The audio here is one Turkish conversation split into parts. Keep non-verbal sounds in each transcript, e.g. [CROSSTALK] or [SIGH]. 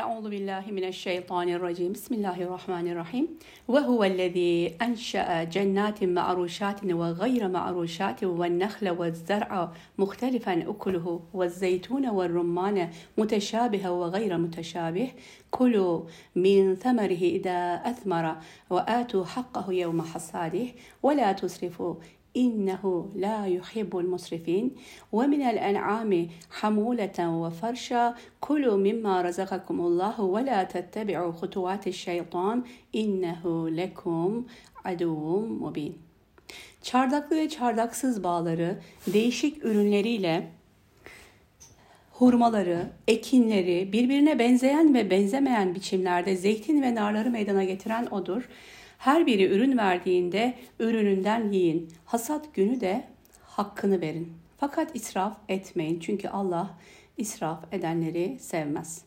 أعوذ بالله من الشيطان الرجيم. بسم الله الرحمن الرحيم. وهو الذي أنشأ جنات معروشات وغير معروشات والنخل والزرع مختلفا أكله والزيتون والرمان متشابه وغير متشابه. كلوا من ثمره إذا أثمر وآتوا حقه يوم حصاده. ولا تسرفوا إنه لا يحب المسرفين ومن الأنعام حمولة وفرشا كلوا مما رزقكم الله ولا تتبعوا خطوات الشيطان إنه لكم عدو مبين Çardaklı ve çardaksız bağları değişik ürünleriyle hurmaları, ekinleri, birbirine benzeyen ve benzemeyen biçimlerde zeytin ve narları meydana getiren odur. Her biri ürün verdiğinde ürününden yiyin. Hasat günü de hakkını verin. Fakat israf etmeyin çünkü Allah israf edenleri sevmez.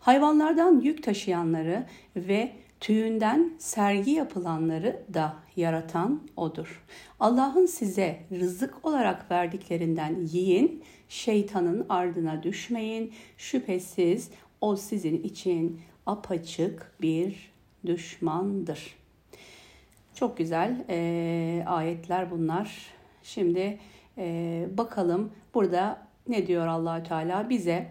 Hayvanlardan yük taşıyanları ve tüyünden sergi yapılanları da yaratan odur. Allah'ın size rızık olarak verdiklerinden yiyin, şeytanın ardına düşmeyin. Şüphesiz o sizin için apaçık bir düşmandır. Çok güzel e, ayetler bunlar. Şimdi e, bakalım burada ne diyor Allahü Teala bize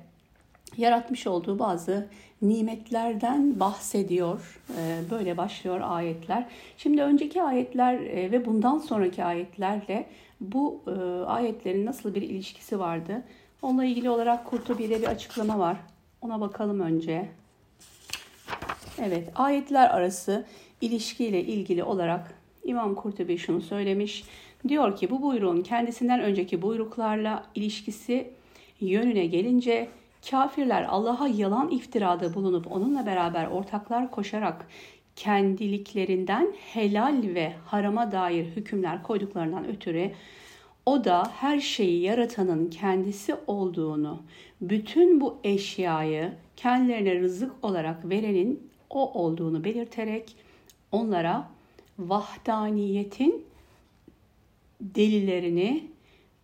yaratmış olduğu bazı nimetlerden bahsediyor. E, böyle başlıyor ayetler. Şimdi önceki ayetler e, ve bundan sonraki ayetlerle bu e, ayetlerin nasıl bir ilişkisi vardı? Onunla ilgili olarak Kurtubi'de bir açıklama var. Ona bakalım önce. Evet, ayetler arası ilişkiyle ilgili olarak İmam Kurtubi şunu söylemiş. Diyor ki bu buyruğun kendisinden önceki buyruklarla ilişkisi yönüne gelince kafirler Allah'a yalan iftirada bulunup onunla beraber ortaklar koşarak kendiliklerinden helal ve harama dair hükümler koyduklarından ötürü o da her şeyi yaratanın kendisi olduğunu, bütün bu eşyayı kendilerine rızık olarak verenin o olduğunu belirterek onlara vahdaniyetin delillerini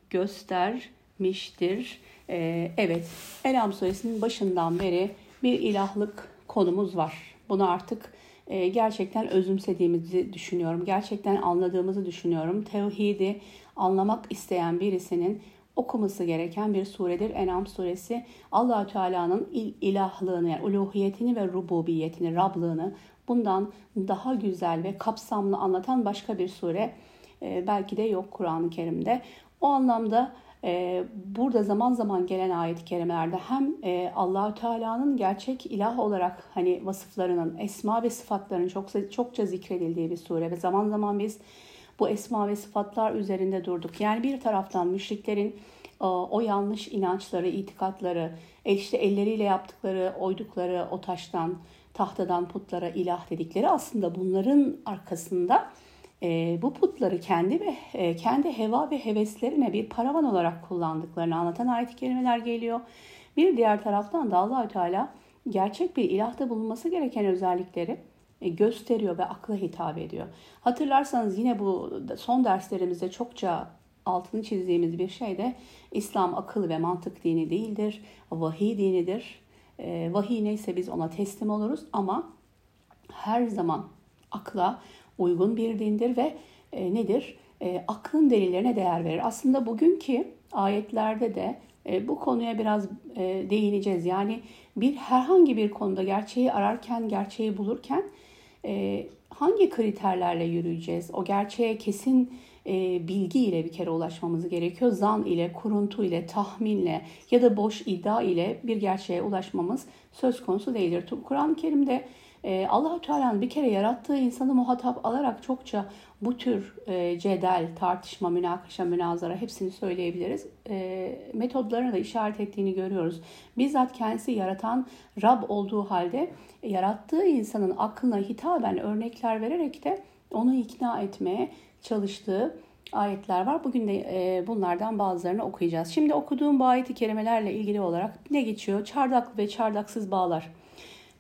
göstermiştir. Ee, evet, Elham suresinin başından beri bir ilahlık konumuz var. Bunu artık e, gerçekten özümsediğimizi düşünüyorum. Gerçekten anladığımızı düşünüyorum. Tevhidi anlamak isteyen birisinin okuması gereken bir suredir. Enam suresi Allahü Teala'nın il ilahlığını, yani uluhiyetini ve rububiyetini, Rablığını bundan daha güzel ve kapsamlı anlatan başka bir sure e, belki de yok Kur'an-ı Kerim'de. O anlamda e, burada zaman zaman gelen ayet-i kerimelerde hem e, Allahü Teala'nın gerçek ilah olarak hani vasıflarının, esma ve sıfatlarının çok çokça zikredildiği bir sure ve zaman zaman biz bu esma ve sıfatlar üzerinde durduk. Yani bir taraftan müşriklerin o yanlış inançları, itikatları, işte elleriyle yaptıkları, oydukları o taştan, tahtadan putlara ilah dedikleri aslında bunların arkasında e, bu putları kendi ve e, kendi heva ve heveslerine bir paravan olarak kullandıklarını anlatan ayet-i kerimeler geliyor. Bir diğer taraftan da Allahü Teala gerçek bir ilahta bulunması gereken özellikleri e, gösteriyor ve akla hitap ediyor. Hatırlarsanız yine bu son derslerimizde çokça altını çizdiğimiz bir şey de İslam akıl ve mantık dini değildir. Vahiy dinidir. E, vahiy neyse biz ona teslim oluruz ama her zaman akla uygun bir dindir ve e, nedir? E, aklın delillerine değer verir. Aslında bugünkü ayetlerde de e, bu konuya biraz e, değineceğiz. Yani bir herhangi bir konuda gerçeği ararken, gerçeği bulurken e, hangi kriterlerle yürüyeceğiz? O gerçeğe kesin e, bilgi ile bir kere ulaşmamız gerekiyor. Zan ile, kuruntu ile, tahminle ya da boş iddia ile bir gerçeğe ulaşmamız söz konusu değildir. Kur'an-ı Kerim'de e, Allahu Teala'nın bir kere yarattığı insanı muhatap alarak çokça bu tür e, cedel, tartışma, münakaşa, münazara hepsini söyleyebiliriz. E, metodlarını da işaret ettiğini görüyoruz. Bizzat kendisi yaratan Rab olduğu halde yarattığı insanın aklına hitaben örnekler vererek de onu ikna etmeye çalıştığı ayetler var. Bugün de e, bunlardan bazılarını okuyacağız. Şimdi okuduğum bu ayeti kerimelerle ilgili olarak ne geçiyor? Çardaklı ve çardaksız bağlar.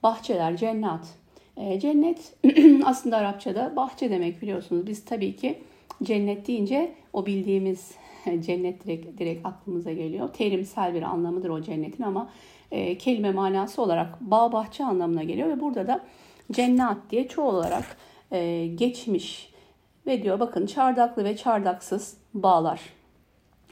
Bahçeler, cennet. E, cennet [CLEARS THROAT] aslında Arapçada bahçe demek biliyorsunuz. Biz tabii ki cennet deyince o bildiğimiz [LAUGHS] cennet direkt, direkt aklımıza geliyor. Terimsel bir anlamıdır o cennetin ama e, kelime manası olarak bağ bahçe anlamına geliyor ve burada da cennet diye çoğu olarak geçmiş ve diyor bakın çardaklı ve çardaksız bağlar.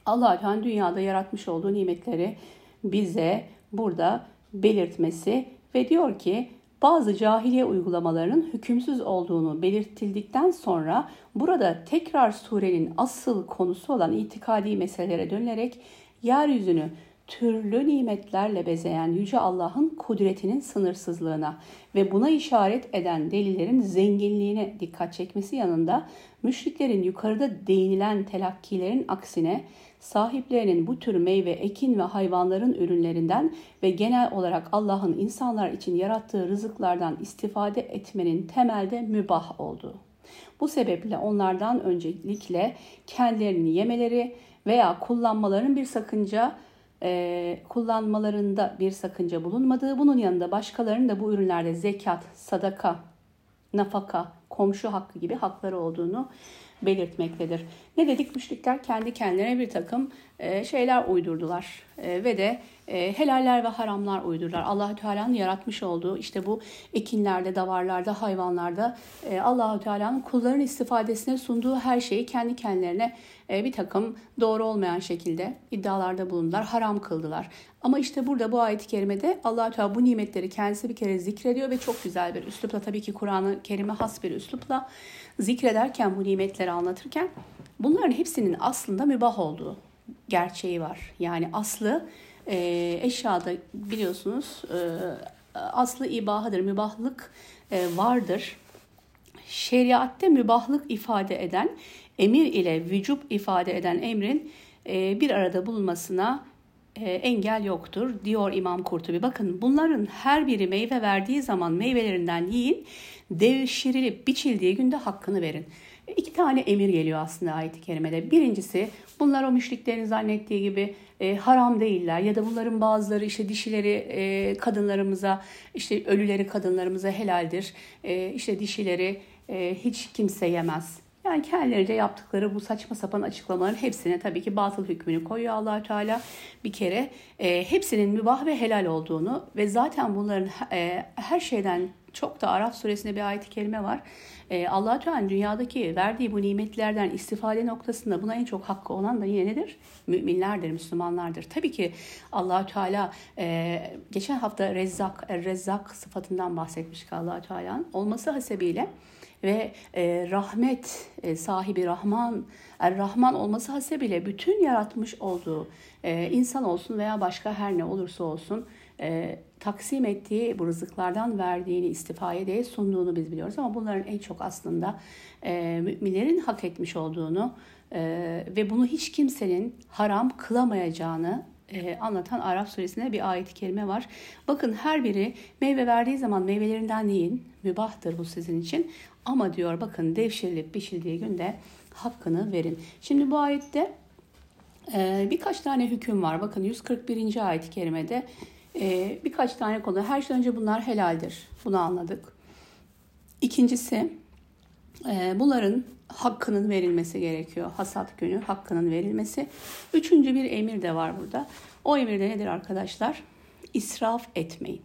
Allah Teala dünyada yaratmış olduğu nimetleri bize burada belirtmesi ve diyor ki bazı cahiliye uygulamalarının hükümsüz olduğunu belirtildikten sonra burada tekrar surenin asıl konusu olan itikadi meselelere dönerek yeryüzünü türlü nimetlerle bezeyen Yüce Allah'ın kudretinin sınırsızlığına ve buna işaret eden delillerin zenginliğine dikkat çekmesi yanında müşriklerin yukarıda değinilen telakkilerin aksine sahiplerinin bu tür meyve, ekin ve hayvanların ürünlerinden ve genel olarak Allah'ın insanlar için yarattığı rızıklardan istifade etmenin temelde mübah olduğu. Bu sebeple onlardan öncelikle kendilerini yemeleri veya kullanmaların bir sakınca e, kullanmalarında bir sakınca bulunmadığı, bunun yanında başkalarının da bu ürünlerde zekat, sadaka, nafaka, komşu hakkı gibi hakları olduğunu belirtmektedir. Ne dedik? Müşrikler kendi kendilerine bir takım e, şeyler uydurdular e, ve de e, helaller ve haramlar uydurdular. Allahü Teala'nın yaratmış olduğu işte bu ekinlerde, davarlarda, hayvanlarda Allahü Teala'nın kulların istifadesine sunduğu her şeyi kendi kendilerine bir takım doğru olmayan şekilde iddialarda bulundular, haram kıldılar. Ama işte burada bu ayet-i kerimede allah Teala bu nimetleri kendisi bir kere zikrediyor ve çok güzel bir üslupla tabii ki Kur'an-ı Kerim'e has bir üslupla zikrederken bu nimetleri anlatırken bunların hepsinin aslında mübah olduğu gerçeği var. Yani aslı e, eşyada biliyorsunuz e, aslı ibahadır, mübahlık e, vardır. Şeriatte mübahlık ifade eden, emir ile vücub ifade eden emrin e, bir arada bulunmasına engel yoktur diyor İmam Kurtubi. Bakın bunların her biri meyve verdiği zaman meyvelerinden yiyin, devşirilip biçildiği günde hakkını verin. İki tane emir geliyor aslında ayet-i kerimede. Birincisi bunlar o müşriklerin zannettiği gibi e, haram değiller ya da bunların bazıları işte dişileri e, kadınlarımıza işte ölüleri kadınlarımıza helaldir. E, işte dişileri e, hiç kimse yemez yani kendilerince yaptıkları bu saçma sapan açıklamaların hepsine tabii ki batıl hükmünü koyuyor allah Teala bir kere. E, hepsinin mübah ve helal olduğunu ve zaten bunların e, her şeyden çok da Araf suresinde bir ayet-i kerime var. E, allah Teala dünyadaki verdiği bu nimetlerden istifade noktasında buna en çok hakkı olan da yine nedir? Müminlerdir, Müslümanlardır. Tabii ki allah Teala e, geçen hafta Rezzak, Rezzak sıfatından bahsetmiştik allah Teala'nın olması hasebiyle ve e, rahmet e, sahibi Rahman, er Rahman olması hasebiyle bütün yaratmış olduğu e, insan olsun veya başka her ne olursa olsun e, taksim ettiği bu rızıklardan verdiğini istifaya diye sunduğunu biz biliyoruz. Ama bunların en çok aslında e, müminlerin hak etmiş olduğunu e, ve bunu hiç kimsenin haram kılamayacağını e, anlatan Araf suresinde bir ayet-i kerime var. Bakın her biri meyve verdiği zaman meyvelerinden yiyin. Mübahtır bu sizin için. Ama diyor bakın devşirilip biçildiği günde hakkını verin. Şimdi bu ayette e, birkaç tane hüküm var. Bakın 141. ayet-i kerimede e, birkaç tane konu. Her şeyden önce bunlar helaldir. Bunu anladık. İkincisi bunların hakkının verilmesi gerekiyor. Hasat günü hakkının verilmesi. Üçüncü bir emir de var burada. O emir de nedir arkadaşlar? İsraf etmeyin.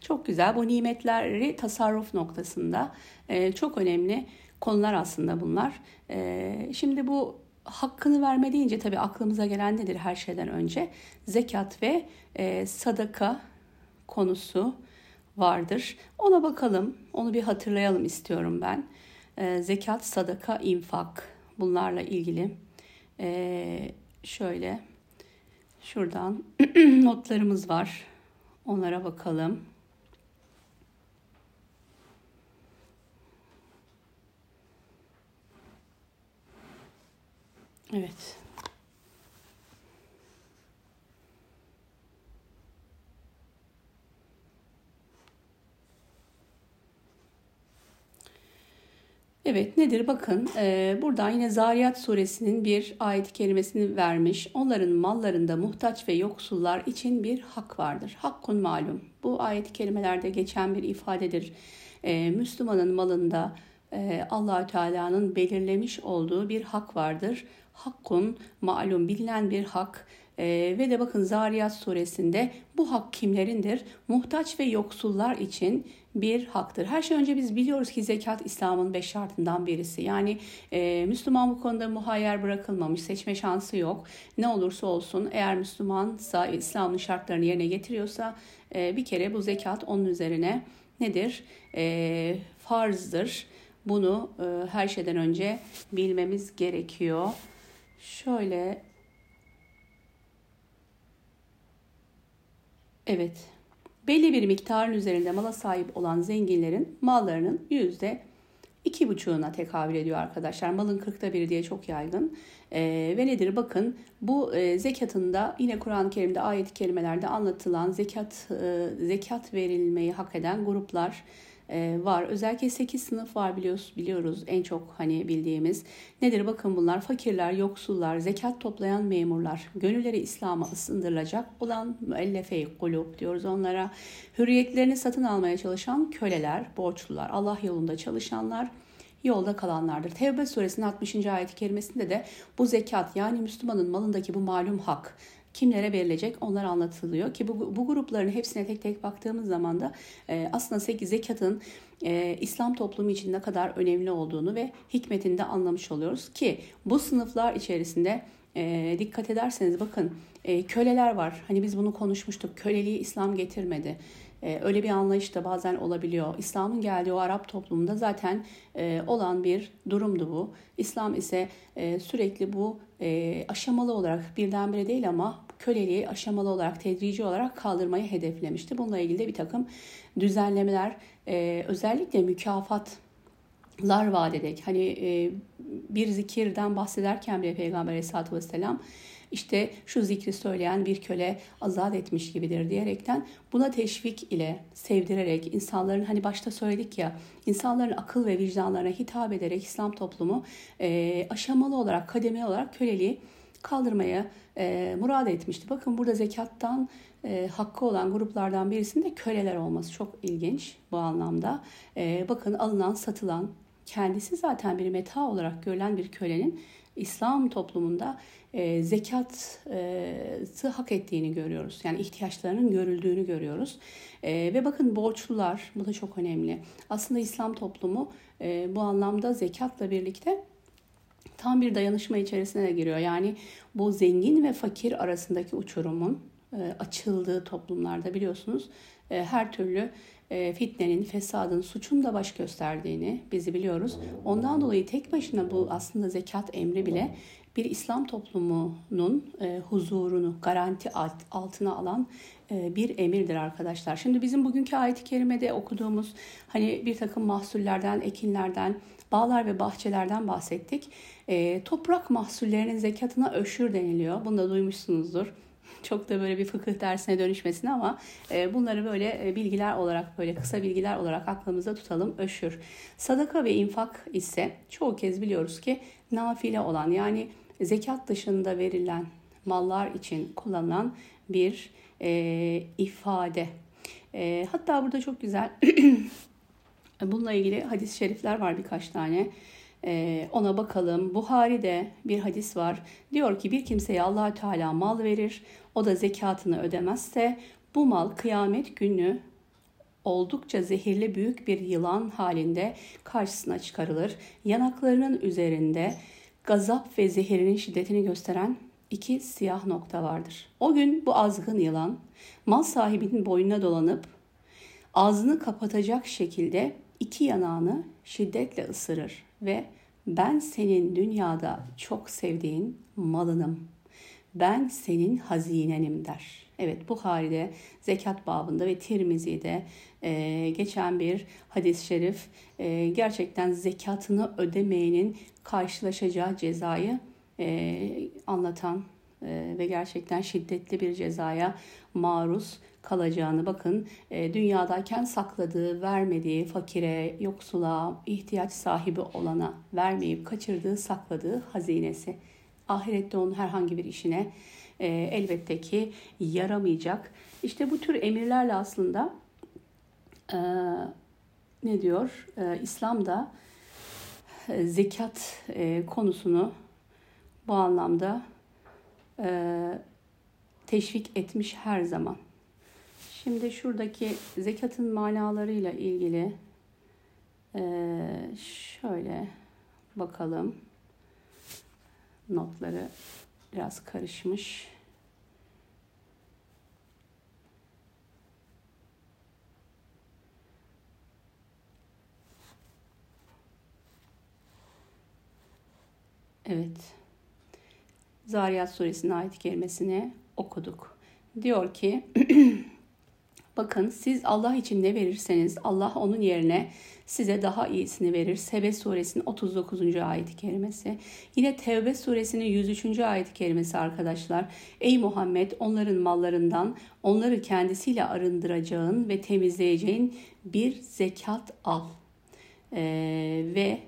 Çok güzel. Bu nimetleri tasarruf noktasında e, çok önemli konular aslında bunlar. E, şimdi bu hakkını verme deyince tabii aklımıza gelen nedir her şeyden önce? Zekat ve e, sadaka konusu vardır. Ona bakalım, onu bir hatırlayalım istiyorum ben. E, zekat, sadaka, infak bunlarla ilgili. E, şöyle şuradan [CLEARS THROAT] notlarımız var. Onlara bakalım. Evet. Evet nedir bakın e, buradan yine Zariyat suresinin bir ayet kelimesini vermiş. Onların mallarında muhtaç ve yoksullar için bir hak vardır. Hakkun malum. Bu ayet kelimelerde geçen bir ifadedir. E, Müslümanın malında e, Allahü Teala'nın belirlemiş olduğu bir hak vardır hakkun malum bilinen bir hak E, ve de bakın Zariyat suresinde bu hak kimlerindir? Muhtaç ve yoksullar için bir haktır. Her şey önce biz biliyoruz ki zekat İslam'ın beş şartından birisi. Yani e, Müslüman bu konuda muhayyer bırakılmamış, seçme şansı yok. Ne olursa olsun eğer Müslümansa İslam'ın şartlarını yerine getiriyorsa e, bir kere bu zekat onun üzerine nedir? E, farzdır. Bunu e, her şeyden önce bilmemiz gerekiyor. Şöyle Evet. Belli bir miktarın üzerinde mala sahip olan zenginlerin mallarının yüzde iki buçuğuna tekabül ediyor arkadaşlar. Malın kırkta biri diye çok yaygın. E, ve nedir? Bakın bu e, zekatında yine Kur'an-ı Kerim'de ayet-i kerimelerde anlatılan zekat e, zekat verilmeyi hak eden gruplar e, var. Özellikle 8 sınıf var biliyoruz, biliyoruz en çok hani bildiğimiz. Nedir bakın bunlar fakirler, yoksullar, zekat toplayan memurlar, gönülleri İslam'a ısındırılacak olan müellefe kulub diyoruz onlara. Hürriyetlerini satın almaya çalışan köleler, borçlular, Allah yolunda çalışanlar, yolda kalanlardır. Tevbe suresinin 60. ayet-i kerimesinde de bu zekat yani Müslümanın malındaki bu malum hak kimlere verilecek onlar anlatılıyor ki bu, bu grupların hepsine tek tek baktığımız zaman da e, aslında zekatın e, İslam toplumu için ne kadar önemli olduğunu ve hikmetini de anlamış oluyoruz ki bu sınıflar içerisinde e, dikkat ederseniz bakın e, köleler var. Hani biz bunu konuşmuştuk. Köleliği İslam getirmedi. E, öyle bir anlayış da bazen olabiliyor. İslam'ın geldiği o Arap toplumunda zaten e, olan bir durumdu bu. İslam ise e, sürekli bu aşamalı olarak birdenbire değil ama köleliği aşamalı olarak, tedrici olarak kaldırmayı hedeflemişti. Bununla ilgili de bir takım düzenlemeler, e, özellikle mükafatlar vaat ederek, hani e, bir zikirden bahsederken bile Peygamber Aleyhisselatü Vesselam işte şu zikri söyleyen bir köle azat etmiş gibidir diyerekten buna teşvik ile sevdirerek insanların hani başta söyledik ya insanların akıl ve vicdanlarına hitap ederek İslam toplumu e, aşamalı olarak kademe olarak köleliği kaldırmaya e, murad etmişti. Bakın burada zekattan e, hakkı olan gruplardan birisinde köleler olması çok ilginç bu anlamda. E, bakın alınan, satılan, kendisi zaten bir meta olarak görülen bir kölenin İslam toplumunda e, zekatı hak ettiğini görüyoruz. Yani ihtiyaçlarının görüldüğünü görüyoruz. E, ve bakın borçlular, bu da çok önemli. Aslında İslam toplumu e, bu anlamda zekatla birlikte tam bir dayanışma içerisine de giriyor. Yani bu zengin ve fakir arasındaki uçurumun e, açıldığı toplumlarda biliyorsunuz e, her türlü e, fitnenin, fesadın, suçun da baş gösterdiğini bizi biliyoruz. Ondan dolayı tek başına bu aslında zekat emri bile bir İslam toplumunun huzurunu garanti altına alan bir emirdir arkadaşlar. Şimdi bizim bugünkü ayet-i kerimede okuduğumuz hani bir takım mahsullerden, ekinlerden, bağlar ve bahçelerden bahsettik. E, toprak mahsullerinin zekatına öşür deniliyor. Bunu da duymuşsunuzdur. [LAUGHS] Çok da böyle bir fıkıh dersine dönüşmesin ama e, bunları böyle e, bilgiler olarak böyle kısa bilgiler olarak aklımızda tutalım. Öşür. Sadaka ve infak ise çoğu kez biliyoruz ki nafile olan yani zekat dışında verilen mallar için kullanılan bir e, ifade. E, hatta burada çok güzel [CLEARS THROAT] bununla ilgili hadis-i şerifler var birkaç tane. Ee, ona bakalım. Buhari'de bir hadis var. Diyor ki bir kimseye Allahü Teala mal verir. O da zekatını ödemezse bu mal kıyamet günü oldukça zehirli büyük bir yılan halinde karşısına çıkarılır. Yanaklarının üzerinde gazap ve zehirinin şiddetini gösteren iki siyah nokta vardır. O gün bu azgın yılan mal sahibinin boynuna dolanıp ağzını kapatacak şekilde iki yanağını şiddetle ısırır ve ben senin dünyada çok sevdiğin malınım. Ben senin hazinenim der. Evet Bukhari'de zekat babında ve Tirmizi'de e, geçen bir hadis-i şerif e, gerçekten zekatını ödemeyenin karşılaşacağı cezayı e, anlatan ve gerçekten şiddetli bir cezaya maruz kalacağını bakın e, dünyadayken sakladığı, vermediği fakire, yoksula, ihtiyaç sahibi olana vermeyip kaçırdığı, sakladığı hazinesi. Ahirette onun herhangi bir işine e, elbette ki yaramayacak. İşte bu tür emirlerle aslında e, ne diyor? E, İslam'da e, zekat konusunu bu anlamda teşvik etmiş her zaman. Şimdi şuradaki zekatın manalarıyla ilgili şöyle bakalım. Notları biraz karışmış. Evet. Zariyat suresinin ayet kerimesini okuduk. Diyor ki [CLEARS THROAT] bakın siz Allah için ne verirseniz Allah onun yerine size daha iyisini verir. Sebe suresinin 39. ayet kerimesi. Yine Tevbe suresinin 103. ayet kerimesi arkadaşlar. Ey Muhammed onların mallarından onları kendisiyle arındıracağın ve temizleyeceğin bir zekat al. Ee, ve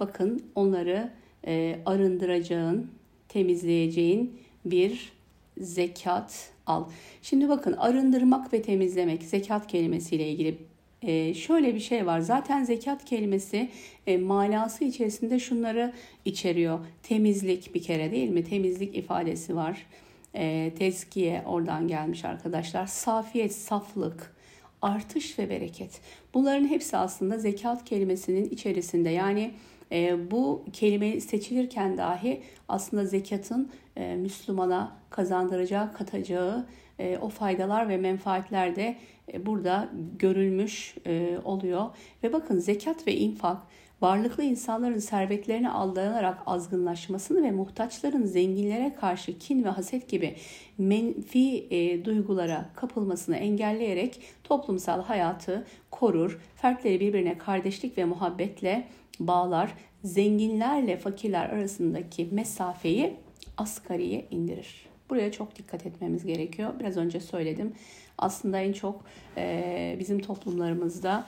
bakın onları e, arındıracağın, temizleyeceğin bir zekat al. Şimdi bakın arındırmak ve temizlemek zekat kelimesiyle ilgili e, şöyle bir şey var. Zaten zekat kelimesi e, manası içerisinde şunları içeriyor. Temizlik bir kere değil mi? Temizlik ifadesi var. E, tezkiye oradan gelmiş arkadaşlar. Safiyet, saflık, artış ve bereket. Bunların hepsi aslında zekat kelimesinin içerisinde. Yani e, bu kelime seçilirken dahi aslında zekatın e, Müslümana kazandıracağı, katacağı e, o faydalar ve menfaatler de e, burada görülmüş e, oluyor. Ve bakın zekat ve infak varlıklı insanların servetlerine aldanarak azgınlaşmasını ve muhtaçların zenginlere karşı kin ve haset gibi menfi e, duygulara kapılmasını engelleyerek toplumsal hayatı korur, fertleri birbirine kardeşlik ve muhabbetle bağlar, zenginlerle fakirler arasındaki mesafeyi asgariye indirir. Buraya çok dikkat etmemiz gerekiyor. Biraz önce söyledim. Aslında en çok e, bizim toplumlarımızda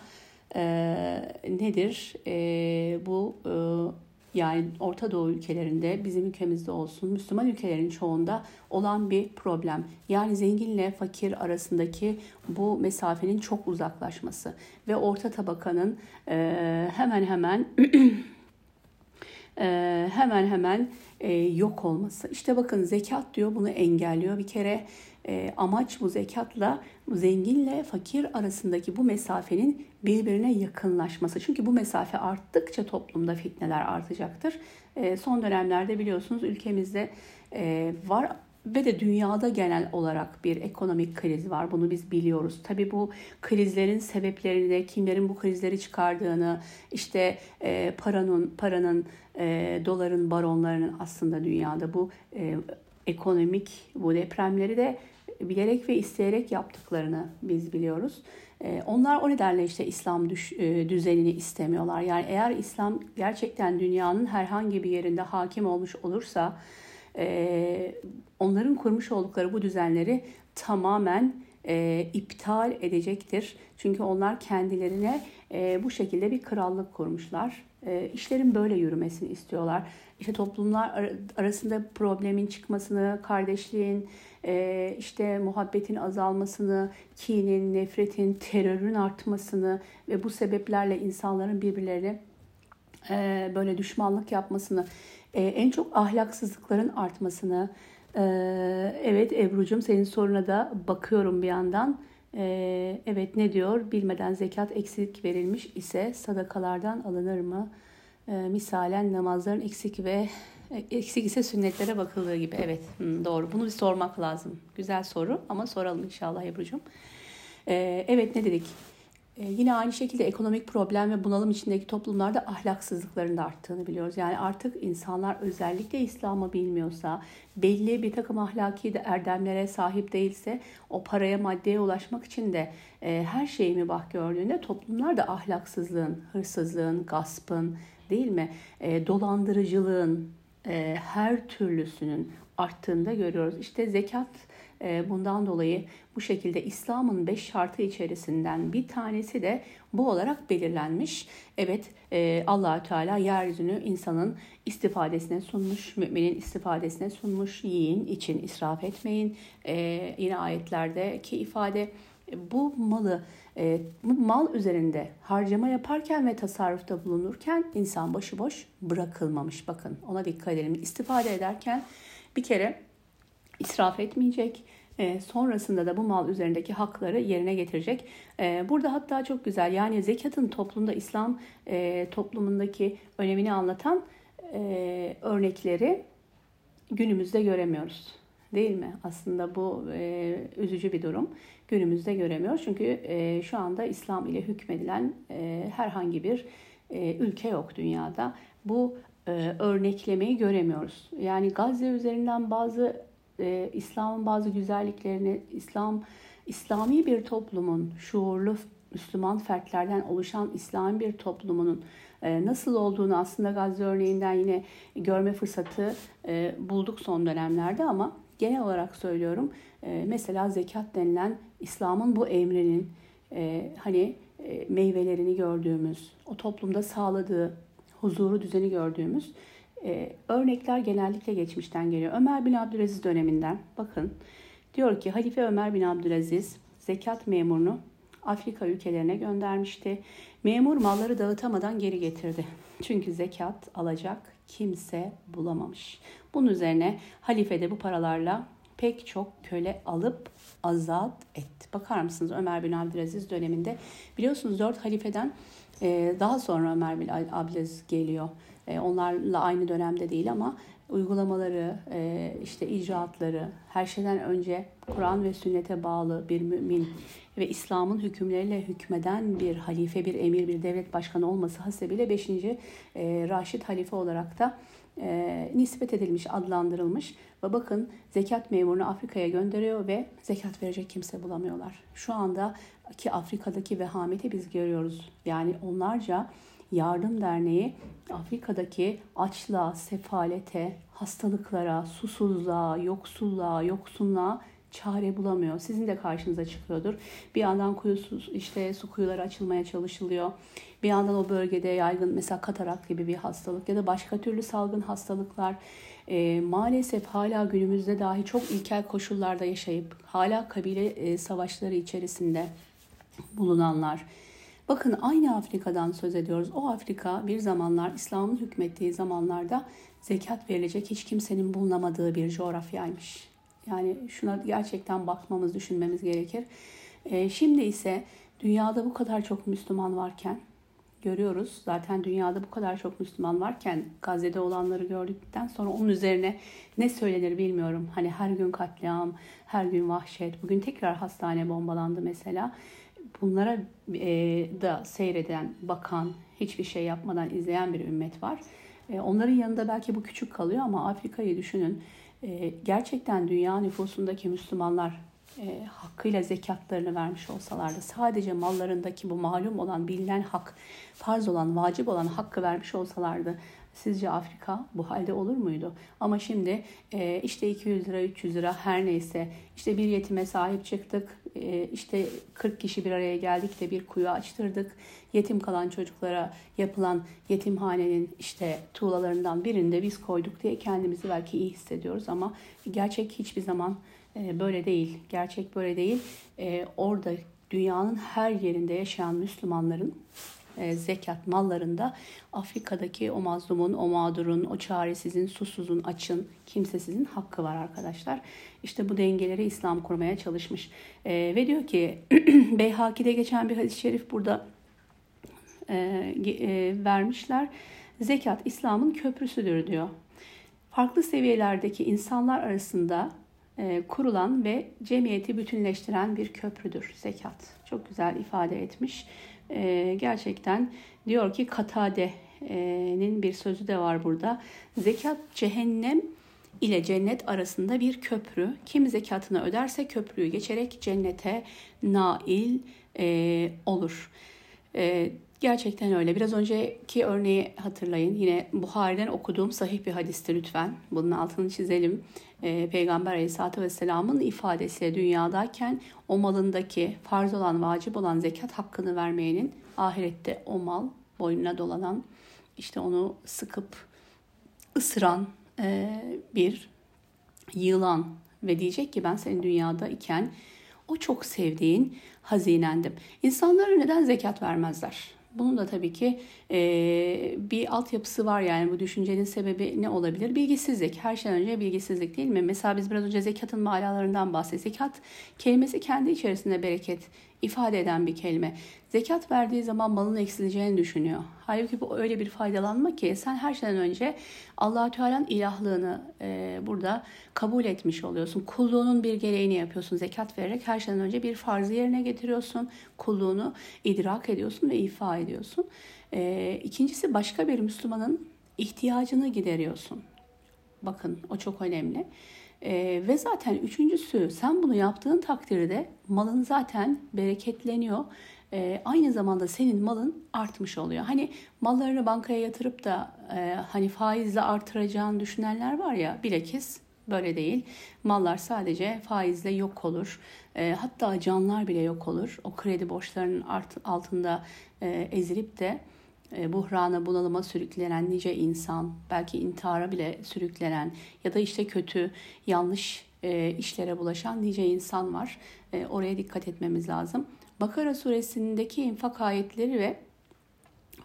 e, nedir? E, bu e, yani Orta Doğu ülkelerinde, bizim ülkemizde olsun, Müslüman ülkelerin çoğunda olan bir problem. Yani zenginle fakir arasındaki bu mesafenin çok uzaklaşması ve orta tabakanın e, hemen hemen [CLEARS THROAT] e, hemen hemen e, yok olması. İşte bakın zekat diyor bunu engelliyor. Bir kere e, amaç bu zekatla zenginle fakir arasındaki bu mesafenin birbirine yakınlaşması. Çünkü bu mesafe arttıkça toplumda fitneler artacaktır. E, son dönemlerde biliyorsunuz ülkemizde e, var ve de dünyada genel olarak bir ekonomik kriz var. Bunu biz biliyoruz. Tabii bu krizlerin sebeplerini de kimlerin bu krizleri çıkardığını, işte e, paranın paranın e, doların baronlarının aslında dünyada bu e, ekonomik bu depremleri de bilerek ve isteyerek yaptıklarını biz biliyoruz. E, onlar o nedenle işte İslam düş, e, düzenini istemiyorlar. Yani eğer İslam gerçekten dünyanın herhangi bir yerinde hakim olmuş olursa e, onların kurmuş oldukları bu düzenleri tamamen e, iptal edecektir. Çünkü onlar kendilerine bu şekilde bir krallık kurmuşlar. E, işlerin böyle yürümesini istiyorlar. İşte toplumlar arasında problemin çıkmasını, kardeşliğin, e, işte muhabbetin azalmasını, kinin, nefretin, terörün artmasını ve bu sebeplerle insanların birbirlerine böyle düşmanlık yapmasını, e, en çok ahlaksızlıkların artmasını, e, evet Ebru'cum senin soruna da bakıyorum bir yandan. E, evet ne diyor? Bilmeden zekat eksik verilmiş ise sadakalardan alınır mı? E, misalen namazların eksik ve eksik ise sünnetlere bakıldığı gibi. Evet hmm, doğru. Bunu bir sormak lazım. Güzel soru ama soralım inşallah Ebru'cum. E, evet ne dedik? Ee, yine aynı şekilde ekonomik problem ve bunalım içindeki toplumlarda ahlaksızlıkların da arttığını biliyoruz. Yani artık insanlar özellikle İslam'ı bilmiyorsa, belli bir takım ahlaki de erdemlere sahip değilse o paraya maddeye ulaşmak için de e, her şeyi mübah gördüğünde toplumlar da ahlaksızlığın, hırsızlığın, gaspın değil mi? E, dolandırıcılığın e, her türlüsünün arttığını da görüyoruz. İşte zekat ee, bundan dolayı bu şekilde İslam'ın beş şartı içerisinden bir tanesi de bu olarak belirlenmiş. Evet e, Allahü Teala yeryüzünü insanın istifadesine sunmuş, müminin istifadesine sunmuş. Yiyin, için israf etmeyin. Ee, yine ayetlerdeki ifade bu malı e, mal üzerinde harcama yaparken ve tasarrufta bulunurken insan başıboş bırakılmamış. Bakın ona dikkat edelim. İstifade ederken bir kere israf etmeyecek, E, sonrasında da bu mal üzerindeki hakları yerine getirecek. E, burada hatta çok güzel yani zekatın toplumda İslam e, toplumundaki önemini anlatan e, örnekleri günümüzde göremiyoruz. Değil mi? Aslında bu e, üzücü bir durum. Günümüzde göremiyoruz. Çünkü e, şu anda İslam ile hükmedilen e, herhangi bir e, ülke yok dünyada. Bu e, örneklemeyi göremiyoruz. Yani Gazze üzerinden bazı e, İslam'ın bazı güzelliklerini, İslam İslami bir toplumun şuurlu Müslüman fertlerden oluşan İslami bir toplumunun e, nasıl olduğunu aslında Gazze örneğinden yine görme fırsatı e, bulduk son dönemlerde ama genel olarak söylüyorum e, mesela zekat denilen İslam'ın bu emrinin hani meyvelerini gördüğümüz, o toplumda sağladığı huzuru, düzeni gördüğümüz örnekler genellikle geçmişten geliyor. Ömer bin Abdülaziz döneminden bakın diyor ki Halife Ömer bin Abdülaziz zekat memurunu Afrika ülkelerine göndermişti. Memur malları dağıtamadan geri getirdi. Çünkü zekat alacak kimse bulamamış. Bunun üzerine halife de bu paralarla pek çok köle alıp azat etti. Bakar mısınız Ömer bin Abdülaziz döneminde biliyorsunuz dört halifeden daha sonra Ömer bin Abdülaziz geliyor. Onlarla aynı dönemde değil ama uygulamaları, işte icraatları, her şeyden önce Kur'an ve sünnete bağlı bir mümin ve İslam'ın hükümleriyle hükmeden bir halife, bir emir, bir devlet başkanı olması hasebiyle 5. E, Raşid halife olarak da e, nispet edilmiş, adlandırılmış. Ve bakın zekat memurunu Afrika'ya gönderiyor ve zekat verecek kimse bulamıyorlar. Şu anda ki Afrika'daki vehameti biz görüyoruz. Yani onlarca yardım derneği Afrika'daki açlığa, sefalete, hastalıklara, susuzluğa, yoksulluğa, yoksunluğa çare bulamıyor. Sizin de karşınıza çıkıyordur. Bir yandan kuyusuz işte su kuyuları açılmaya çalışılıyor. Bir yandan o bölgede yaygın mesela katarak gibi bir hastalık ya da başka türlü salgın hastalıklar e, maalesef hala günümüzde dahi çok ilkel koşullarda yaşayıp hala kabile e, savaşları içerisinde bulunanlar. Bakın aynı Afrika'dan söz ediyoruz. O Afrika bir zamanlar İslam'ın hükmettiği zamanlarda zekat verilecek hiç kimsenin bulunamadığı bir coğrafyaymış. Yani şuna gerçekten bakmamız, düşünmemiz gerekir. E, şimdi ise dünyada bu kadar çok Müslüman varken görüyoruz. Zaten dünyada bu kadar çok Müslüman varken Gazze'de olanları gördükten sonra onun üzerine ne söylenir bilmiyorum. Hani her gün katliam, her gün vahşet. Bugün tekrar hastane bombalandı mesela. Bunlara e, da seyreden, bakan, hiçbir şey yapmadan izleyen bir ümmet var. E, onların yanında belki bu küçük kalıyor ama Afrika'yı düşünün. E, gerçekten dünya nüfusundaki Müslümanlar e, hakkıyla zekatlarını vermiş olsalardı, sadece mallarındaki bu malum olan, bilinen hak, farz olan, vacip olan hakkı vermiş olsalardı, sizce Afrika bu halde olur muydu? Ama şimdi e, işte 200 lira, 300 lira her neyse, işte bir yetime sahip çıktık, e, işte 40 kişi bir araya geldik de bir kuyu açtırdık. Yetim kalan çocuklara yapılan yetimhanenin işte tuğlalarından birinde biz koyduk diye kendimizi belki iyi hissediyoruz ama gerçek hiçbir zaman e, böyle değil. Gerçek böyle değil. E, orada dünyanın her yerinde yaşayan Müslümanların zekat mallarında Afrika'daki o mazlumun, o mağdurun, o çaresizin, susuzun, açın, kimsesizin hakkı var arkadaşlar. İşte bu dengeleri İslam kurmaya çalışmış. E, ve diyor ki [CLEARS THROAT] Beyhaki'de geçen bir hadis-i şerif burada e, e, vermişler. Zekat İslam'ın köprüsüdür diyor. Farklı seviyelerdeki insanlar arasında e, kurulan ve cemiyeti bütünleştiren bir köprüdür zekat. Çok güzel ifade etmiş. E, gerçekten diyor ki Katade'nin bir sözü de var burada. Zekat cehennem ile cennet arasında bir köprü. Kim zekatını öderse köprüyü geçerek cennete nail e, olur. E, gerçekten öyle. Biraz önceki örneği hatırlayın. Yine Buhari'den okuduğum sahih bir hadiste lütfen. Bunun altını çizelim. E, Peygamber Aleyhisselatü Vesselam'ın ifadesi dünyadayken o malındaki farz olan, vacip olan zekat hakkını vermeyenin ahirette o mal boynuna dolanan, işte onu sıkıp ısıran, e, bir yılan ve diyecek ki ben senin dünyada iken o çok sevdiğin hazinendim. İnsanlara neden zekat vermezler? Bunun da tabii ki e, bir altyapısı var yani bu düşüncenin sebebi ne olabilir? Bilgisizlik. Her şeyden önce bilgisizlik değil mi? Mesela biz biraz önce zekatın manalarından bahsettik. Zekat kelimesi kendi içerisinde bereket ifade eden bir kelime. Zekat verdiği zaman malın eksileceğini düşünüyor. Halbuki bu öyle bir faydalanma ki sen her şeyden önce allah Teala'nın ilahlığını e, burada kabul etmiş oluyorsun. Kulluğunun bir gereğini yapıyorsun. Zekat vererek her şeyden önce bir farzı yerine getiriyorsun. Kulluğunu idrak ediyorsun ve ifa ediyorsun. E, ikincisi başka bir Müslümanın ihtiyacını gideriyorsun. Bakın o çok önemli. E, ve zaten üçüncüsü sen bunu yaptığın takdirde malın zaten bereketleniyor. E, aynı zamanda senin malın artmış oluyor. Hani mallarını bankaya yatırıp da e, hani faizle artıracağını düşünenler var ya bilakis böyle değil. Mallar sadece faizle yok olur. E, hatta canlar bile yok olur. O kredi borçlarının art, altında e, ezilip de buhrana, bunalıma sürüklenen nice insan, belki intihara bile sürüklenen ya da işte kötü, yanlış e, işlere bulaşan nice insan var. E, oraya dikkat etmemiz lazım. Bakara suresindeki infak ayetleri ve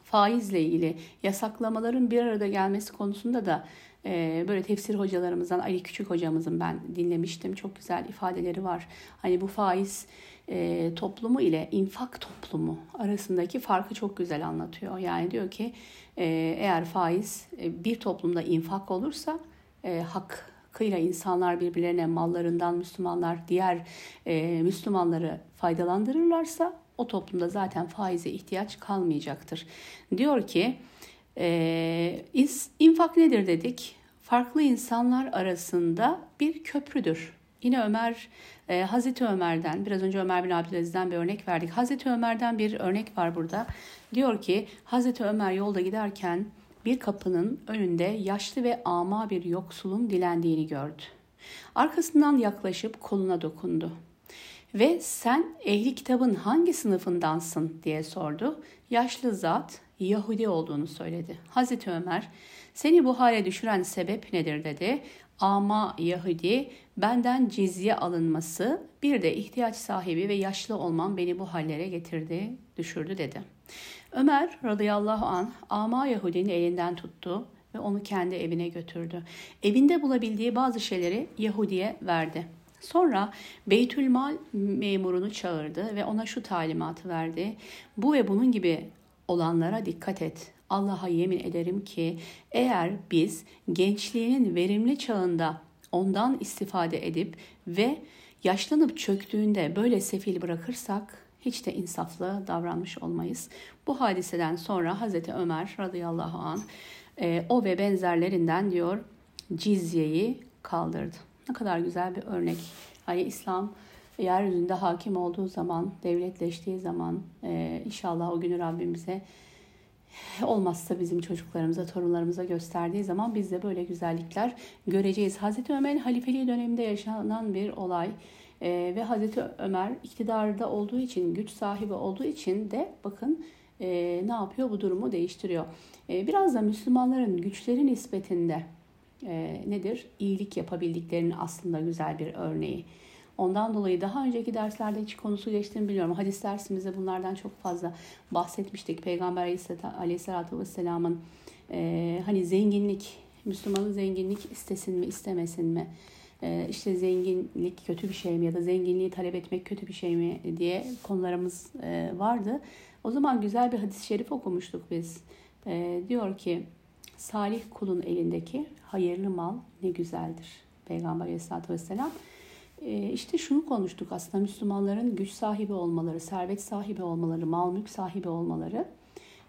faizle ilgili yasaklamaların bir arada gelmesi konusunda da böyle tefsir hocalarımızdan Ali Küçük hocamızın ben dinlemiştim. Çok güzel ifadeleri var. Hani bu faiz e, toplumu ile infak toplumu arasındaki farkı çok güzel anlatıyor. Yani diyor ki e, eğer faiz e, bir toplumda infak olursa e, hakkıyla insanlar birbirlerine mallarından Müslümanlar diğer e, Müslümanları faydalandırırlarsa o toplumda zaten faize ihtiyaç kalmayacaktır. Diyor ki e, infak nedir dedik? Farklı insanlar arasında bir köprüdür. Yine Ömer e, Hazreti Ömer'den, biraz önce Ömer bin Abdülaziz'den bir örnek verdik. Hazreti Ömer'den bir örnek var burada. Diyor ki Hazreti Ömer yolda giderken bir kapının önünde yaşlı ve ama bir yoksulun dilendiğini gördü. Arkasından yaklaşıp koluna dokundu. Ve sen ehli kitabın hangi sınıfındansın diye sordu. Yaşlı zat Yahudi olduğunu söyledi. Hazreti Ömer seni bu hale düşüren sebep nedir dedi. Ama Yahudi benden cizye alınması bir de ihtiyaç sahibi ve yaşlı olmam beni bu hallere getirdi, düşürdü dedi. Ömer radıyallahu an ama Yahudinin elinden tuttu ve onu kendi evine götürdü. Evinde bulabildiği bazı şeyleri Yahudi'ye verdi. Sonra Beytülmal memurunu çağırdı ve ona şu talimatı verdi. Bu ve bunun gibi olanlara dikkat et. Allah'a yemin ederim ki eğer biz gençliğinin verimli çağında ondan istifade edip ve yaşlanıp çöktüğünde böyle sefil bırakırsak hiç de insaflı davranmış olmayız. Bu hadiseden sonra Hazreti Ömer radıyallahu an e, o ve benzerlerinden diyor cizyeyi kaldırdı. Ne kadar güzel bir örnek. Hani İslam yeryüzünde hakim olduğu zaman, devletleştiği zaman e, inşallah o günü Rabbimize olmazsa bizim çocuklarımıza, torunlarımıza gösterdiği zaman biz de böyle güzellikler göreceğiz. Hazreti Ömer'in halifeliği döneminde yaşanan bir olay ee, ve Hazreti Ömer iktidarda olduğu için, güç sahibi olduğu için de bakın e, ne yapıyor? Bu durumu değiştiriyor. E, biraz da Müslümanların güçleri nispetinde e, nedir? İyilik yapabildiklerinin aslında güzel bir örneği. Ondan dolayı daha önceki derslerde hiç konusu geçtiğini biliyorum. Hadis dersimizde bunlardan çok fazla bahsetmiştik. Peygamber Aleyhisselatü Vesselam'ın e, hani zenginlik, Müslümanın zenginlik istesin mi istemesin mi? E, işte zenginlik kötü bir şey mi ya da zenginliği talep etmek kötü bir şey mi diye konularımız e, vardı. O zaman güzel bir hadis-i şerif okumuştuk biz. E, diyor ki salih kulun elindeki hayırlı mal ne güzeldir. Peygamber Aleyhisselatü Vesselam işte şunu konuştuk aslında Müslümanların güç sahibi olmaları, servet sahibi olmaları, mal mülk sahibi olmaları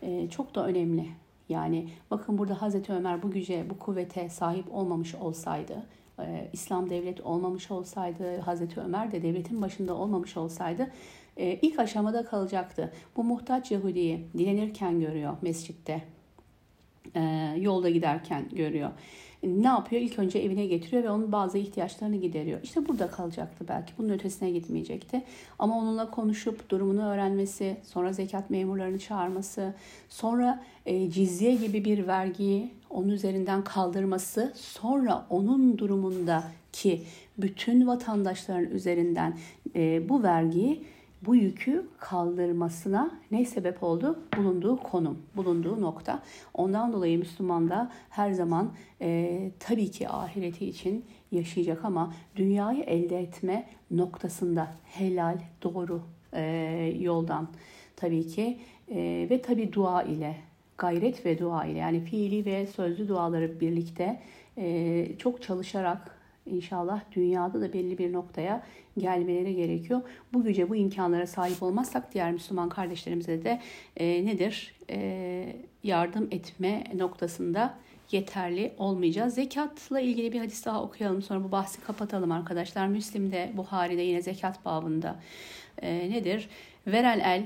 e, çok da önemli. Yani bakın burada Hazreti Ömer bu güce, bu kuvvete sahip olmamış olsaydı, e, İslam devlet olmamış olsaydı, Hazreti Ömer de devletin başında olmamış olsaydı ilk aşamada kalacaktı. Bu muhtaç Yahudi'yi dilenirken görüyor mescitte, yolda giderken görüyor ne yapıyor? İlk önce evine getiriyor ve onun bazı ihtiyaçlarını gideriyor. İşte burada kalacaktı belki. Bunun ötesine gitmeyecekti. Ama onunla konuşup durumunu öğrenmesi, sonra zekat memurlarını çağırması, sonra e, cizye gibi bir vergiyi onun üzerinden kaldırması, sonra onun durumunda ki bütün vatandaşların üzerinden e, bu vergiyi bu yükü kaldırmasına ne sebep oldu? Bulunduğu konum, bulunduğu nokta. Ondan dolayı Müslüman da her zaman e, tabii ki ahireti için yaşayacak ama dünyayı elde etme noktasında helal, doğru e, yoldan tabii ki e, ve tabii dua ile gayret ve dua ile yani fiili ve sözlü duaları birlikte e, çok çalışarak inşallah dünyada da belli bir noktaya gelmeleri gerekiyor. Bu güce, bu imkanlara sahip olmazsak diğer Müslüman kardeşlerimize de e, nedir? E, yardım etme noktasında yeterli olmayacağız. Zekatla ilgili bir hadis daha okuyalım sonra bu bahsi kapatalım arkadaşlar. Müslim'de, Buhari'de yine zekat babında e, nedir? Veren el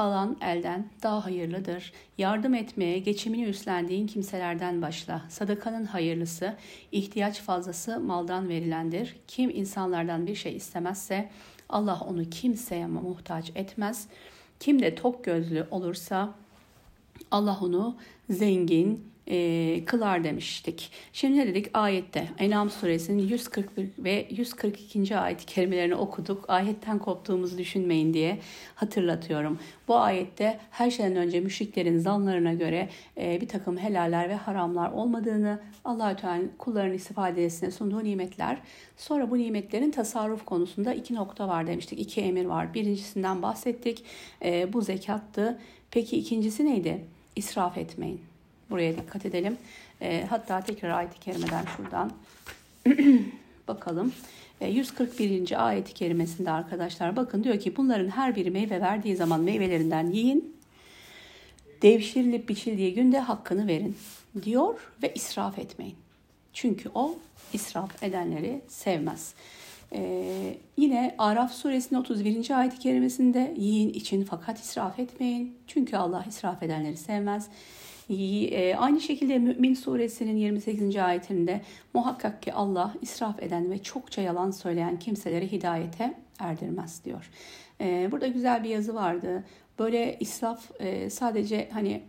alan elden daha hayırlıdır. Yardım etmeye geçimini üstlendiğin kimselerden başla. Sadakanın hayırlısı, ihtiyaç fazlası maldan verilendir. Kim insanlardan bir şey istemezse Allah onu kimseye muhtaç etmez. Kim de tok gözlü olursa Allah onu zengin, e, kılar demiştik. Şimdi ne dedik? Ayette Enam suresinin 141 ve 142. ayet kelimelerini okuduk. Ayetten koptuğumuzu düşünmeyin diye hatırlatıyorum. Bu ayette her şeyden önce müşriklerin zanlarına göre e, bir takım helaller ve haramlar olmadığını, Allahü Teala kulların istifadesine sunduğu nimetler. Sonra bu nimetlerin tasarruf konusunda iki nokta var demiştik. İki emir var. Birincisinden bahsettik. E, bu zekattı. Peki ikincisi neydi? İsraf etmeyin. Buraya dikkat edelim. E, hatta tekrar ayet-i kerimeden şuradan [CLEARS THROAT] bakalım. E, 141. ayet-i kerimesinde arkadaşlar bakın diyor ki bunların her biri meyve verdiği zaman meyvelerinden yiyin. Devşirilip biçildiği günde hakkını verin diyor ve israf etmeyin. Çünkü o israf edenleri sevmez. Ee, yine Araf suresinin 31. ayet-i kerimesinde yiyin için fakat israf etmeyin. Çünkü Allah israf edenleri sevmez. E, aynı şekilde Mümin suresinin 28. ayetinde muhakkak ki Allah israf eden ve çokça yalan söyleyen kimseleri hidayete erdirmez diyor. E, burada güzel bir yazı vardı. Böyle israf e, sadece hani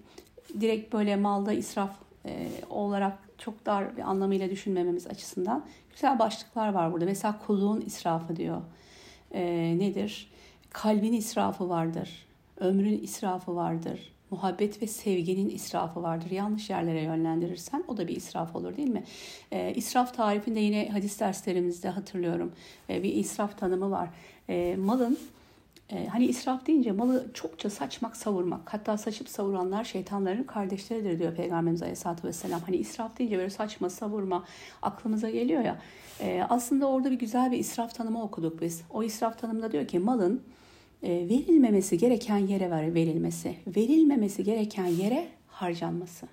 direkt böyle malda israf olarak çok dar bir anlamıyla düşünmememiz açısından güzel başlıklar var burada. Mesela kulluğun israfı diyor. nedir? Kalbin israfı vardır. Ömrün israfı vardır muhabbet ve sevginin israfı vardır. Yanlış yerlere yönlendirirsen o da bir israf olur değil mi? E, israf tarifinde yine hadis derslerimizde hatırlıyorum e, bir israf tanımı var. E, malın hani israf deyince malı çokça saçmak, savurmak. Hatta saçıp savuranlar şeytanların kardeşleridir diyor Peygamberimiz Aleyhisselatü Vesselam. Hani israf deyince böyle saçma, savurma aklımıza geliyor ya. Aslında orada bir güzel bir israf tanımı okuduk biz. O israf tanımında diyor ki malın verilmemesi gereken yere ver, verilmesi, verilmemesi gereken yere harcanması.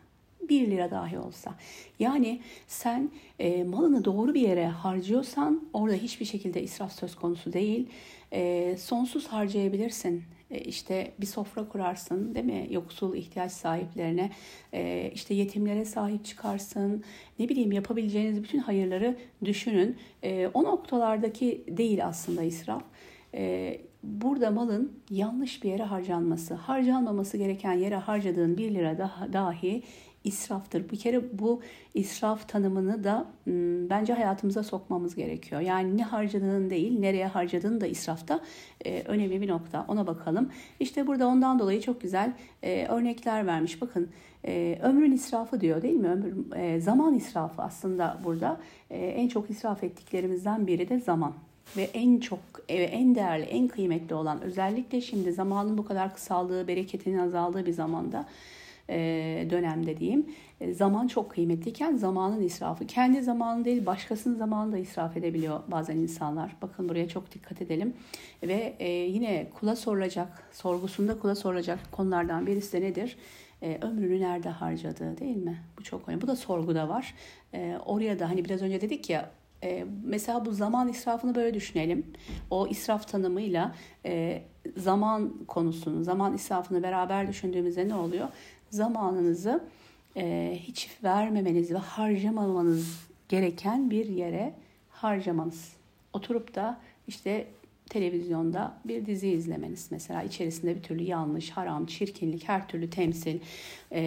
Bir lira dahi olsa. Yani sen e, malını doğru bir yere harcıyorsan orada hiçbir şekilde israf söz konusu değil. E, sonsuz harcayabilirsin. E, işte bir sofra kurarsın değil mi? Yoksul ihtiyaç sahiplerine, e, işte yetimlere sahip çıkarsın. Ne bileyim yapabileceğiniz bütün hayırları düşünün. E, o noktalardaki değil aslında israf. E, burada malın yanlış bir yere harcanması, harcanmaması gereken yere harcadığın bir lira daha, dahi israftır. Bir kere bu israf tanımını da bence hayatımıza sokmamız gerekiyor. Yani ne harcadığın değil, nereye harcadığın da israfta e, önemli bir nokta. Ona bakalım. İşte burada ondan dolayı çok güzel e, örnekler vermiş. Bakın e, ömrün israfı diyor değil mi? Ömür, e, zaman israfı aslında burada. E, en çok israf ettiklerimizden biri de zaman ve en çok en değerli, en kıymetli olan özellikle şimdi zamanın bu kadar kısaldığı, bereketinin azaldığı bir zamanda e, dönemde diyeyim. E, zaman çok kıymetliyken zamanın israfı. Kendi zamanı değil başkasının zamanını da israf edebiliyor bazen insanlar. Bakın buraya çok dikkat edelim. Ve e, yine kula sorulacak, sorgusunda kula sorulacak konulardan birisi de nedir? ömrünü nerede harcadığı değil mi? Bu çok önemli. Bu da sorguda var. oraya da hani biraz önce dedik ya e, mesela bu zaman israfını böyle düşünelim. O israf tanımıyla e, zaman konusunu, zaman israfını beraber düşündüğümüzde ne oluyor? Zamanınızı e, hiç vermemeniz ve harcamamanız gereken bir yere harcamanız. Oturup da işte televizyonda bir dizi izlemeniz mesela içerisinde bir türlü yanlış, haram, çirkinlik, her türlü temsil e,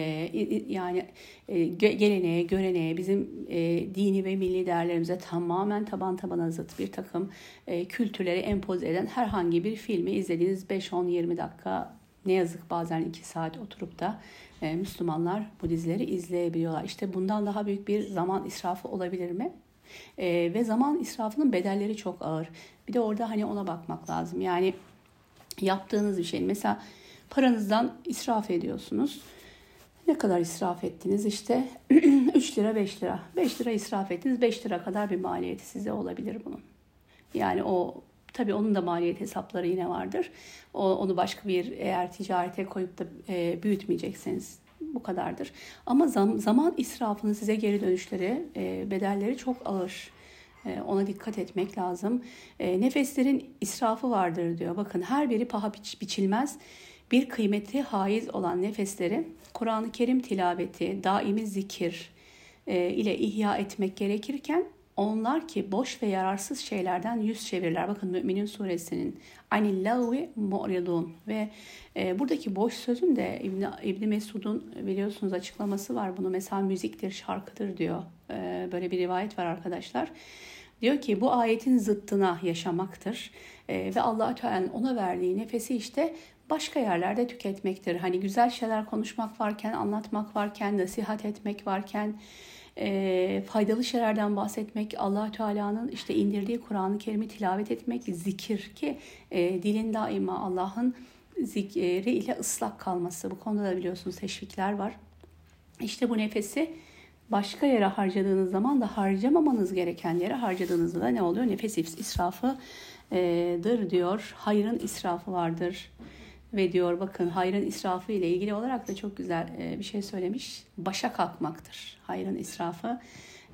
yani e, geleneğe, göreneğe, bizim e, dini ve milli değerlerimize tamamen taban tabana zıt bir takım e, kültürleri empoze eden herhangi bir filmi izlediğiniz 5-10-20 dakika ne yazık bazen 2 saat oturup da e, Müslümanlar bu dizileri izleyebiliyorlar. İşte bundan daha büyük bir zaman israfı olabilir mi? E, ve zaman israfının bedelleri çok ağır. Bir de orada hani ona bakmak lazım. Yani yaptığınız bir şey. Mesela paranızdan israf ediyorsunuz. Ne kadar israf ettiniz? İşte [CLEARS THROAT] 3 lira 5 lira. 5 lira israf ettiniz. 5 lira kadar bir maliyeti size olabilir bunun. Yani o tabii onun da maliyet hesapları yine vardır. O, onu başka bir eğer ticarete koyup da e, büyütmeyecekseniz bu kadardır. Ama zam, zaman israfının size geri dönüşleri, e, bedelleri çok ağır. E, ona dikkat etmek lazım. E, nefeslerin israfı vardır diyor. Bakın her biri paha biç, biçilmez bir kıymeti haiz olan nefesleri Kur'an-ı Kerim tilaveti, daimi zikir e, ile ihya etmek gerekirken onlar ki boş ve yararsız şeylerden yüz çevirirler. Bakın Müminin suresinin anillâhi mu'ridun ve e, buradaki boş sözün de İbn, İbn Mesud'un biliyorsunuz açıklaması var. Bunu mesela müziktir, şarkıdır diyor. E, böyle bir rivayet var arkadaşlar. Diyor ki bu ayetin zıttına yaşamaktır. E, ve Allah Teala'nın ona verdiği nefesi işte başka yerlerde tüketmektir. Hani güzel şeyler konuşmak varken, anlatmak varken, nasihat etmek varken, e, faydalı şeylerden bahsetmek, allah Teala'nın işte indirdiği Kur'an-ı Kerim'i tilavet etmek, zikir ki e, dilin daima Allah'ın zikri ile ıslak kalması. Bu konuda da biliyorsunuz teşvikler var. İşte bu nefesi başka yere harcadığınız zaman da harcamamanız gereken yere harcadığınızda da ne oluyor? Nefes israfıdır diyor. Hayrın israfı vardır ve diyor bakın hayrın israfı ile ilgili olarak da çok güzel e, bir şey söylemiş. Başa kalkmaktır hayrın israfı.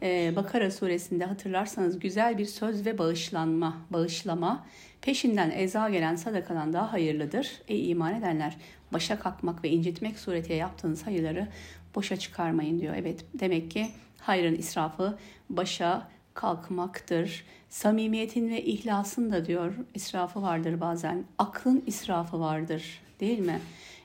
E, Bakara suresinde hatırlarsanız güzel bir söz ve bağışlanma, bağışlama peşinden eza gelen sadakadan daha hayırlıdır. Ey iman edenler başa kalkmak ve incitmek suretiyle yaptığınız hayırları boşa çıkarmayın diyor. Evet demek ki hayrın israfı başa kalkmaktır. Samimiyetin ve ihlasın da diyor israfı vardır bazen. Aklın israfı vardır değil mi?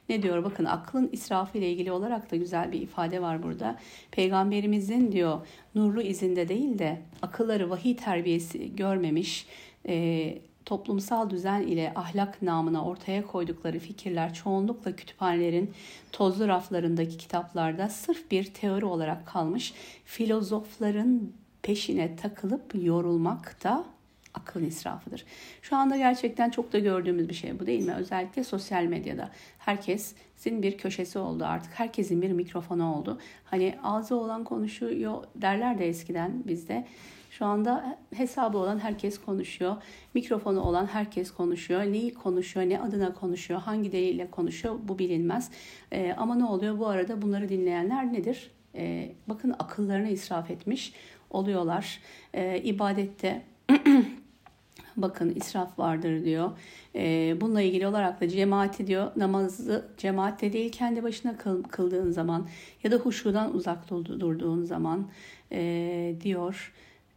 Ne diyor bakın aklın israfı ile ilgili olarak da güzel bir ifade var burada. Peygamberimizin diyor nurlu izinde değil de akılları vahiy terbiyesi görmemiş e, toplumsal düzen ile ahlak namına ortaya koydukları fikirler çoğunlukla kütüphanelerin tozlu raflarındaki kitaplarda sırf bir teori olarak kalmış filozofların peşine takılıp yorulmak da akıl israfıdır. Şu anda gerçekten çok da gördüğümüz bir şey bu değil mi? Özellikle sosyal medyada. Herkesin bir köşesi oldu artık. Herkesin bir mikrofonu oldu. Hani ağzı olan konuşuyor derler de eskiden bizde. Şu anda hesabı olan herkes konuşuyor. Mikrofonu olan herkes konuşuyor. Neyi konuşuyor, ne adına konuşuyor, hangi delille konuşuyor bu bilinmez. Ee, ama ne oluyor bu arada bunları dinleyenler nedir? Ee, bakın akıllarını israf etmiş oluyorlar. Ee, ibadette [CLEARS THROAT] bakın israf vardır diyor. Ee, bununla ilgili olarak da cemaati diyor namazı cemaatte değil kendi başına kıl, kıldığın zaman ya da huşudan uzak durduğun zaman e, diyor.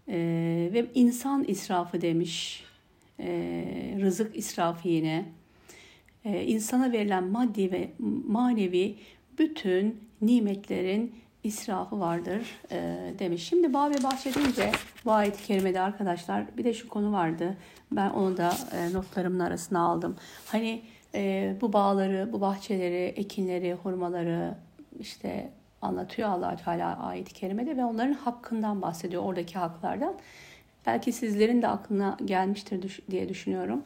E, ve insan israfı demiş. E, rızık israfı yine. E, insana verilen maddi ve manevi bütün nimetlerin israfı vardır e, demiş. Şimdi bağ ve bahçe deyince bu ayet-i kerimede arkadaşlar bir de şu konu vardı. Ben onu da e, notlarımın arasına aldım. Hani e, bu bağları, bu bahçeleri, ekinleri, hurmaları işte anlatıyor allah Teala ayet-i kerimede ve onların hakkından bahsediyor. Oradaki haklardan. Belki sizlerin de aklına gelmiştir diye düşünüyorum.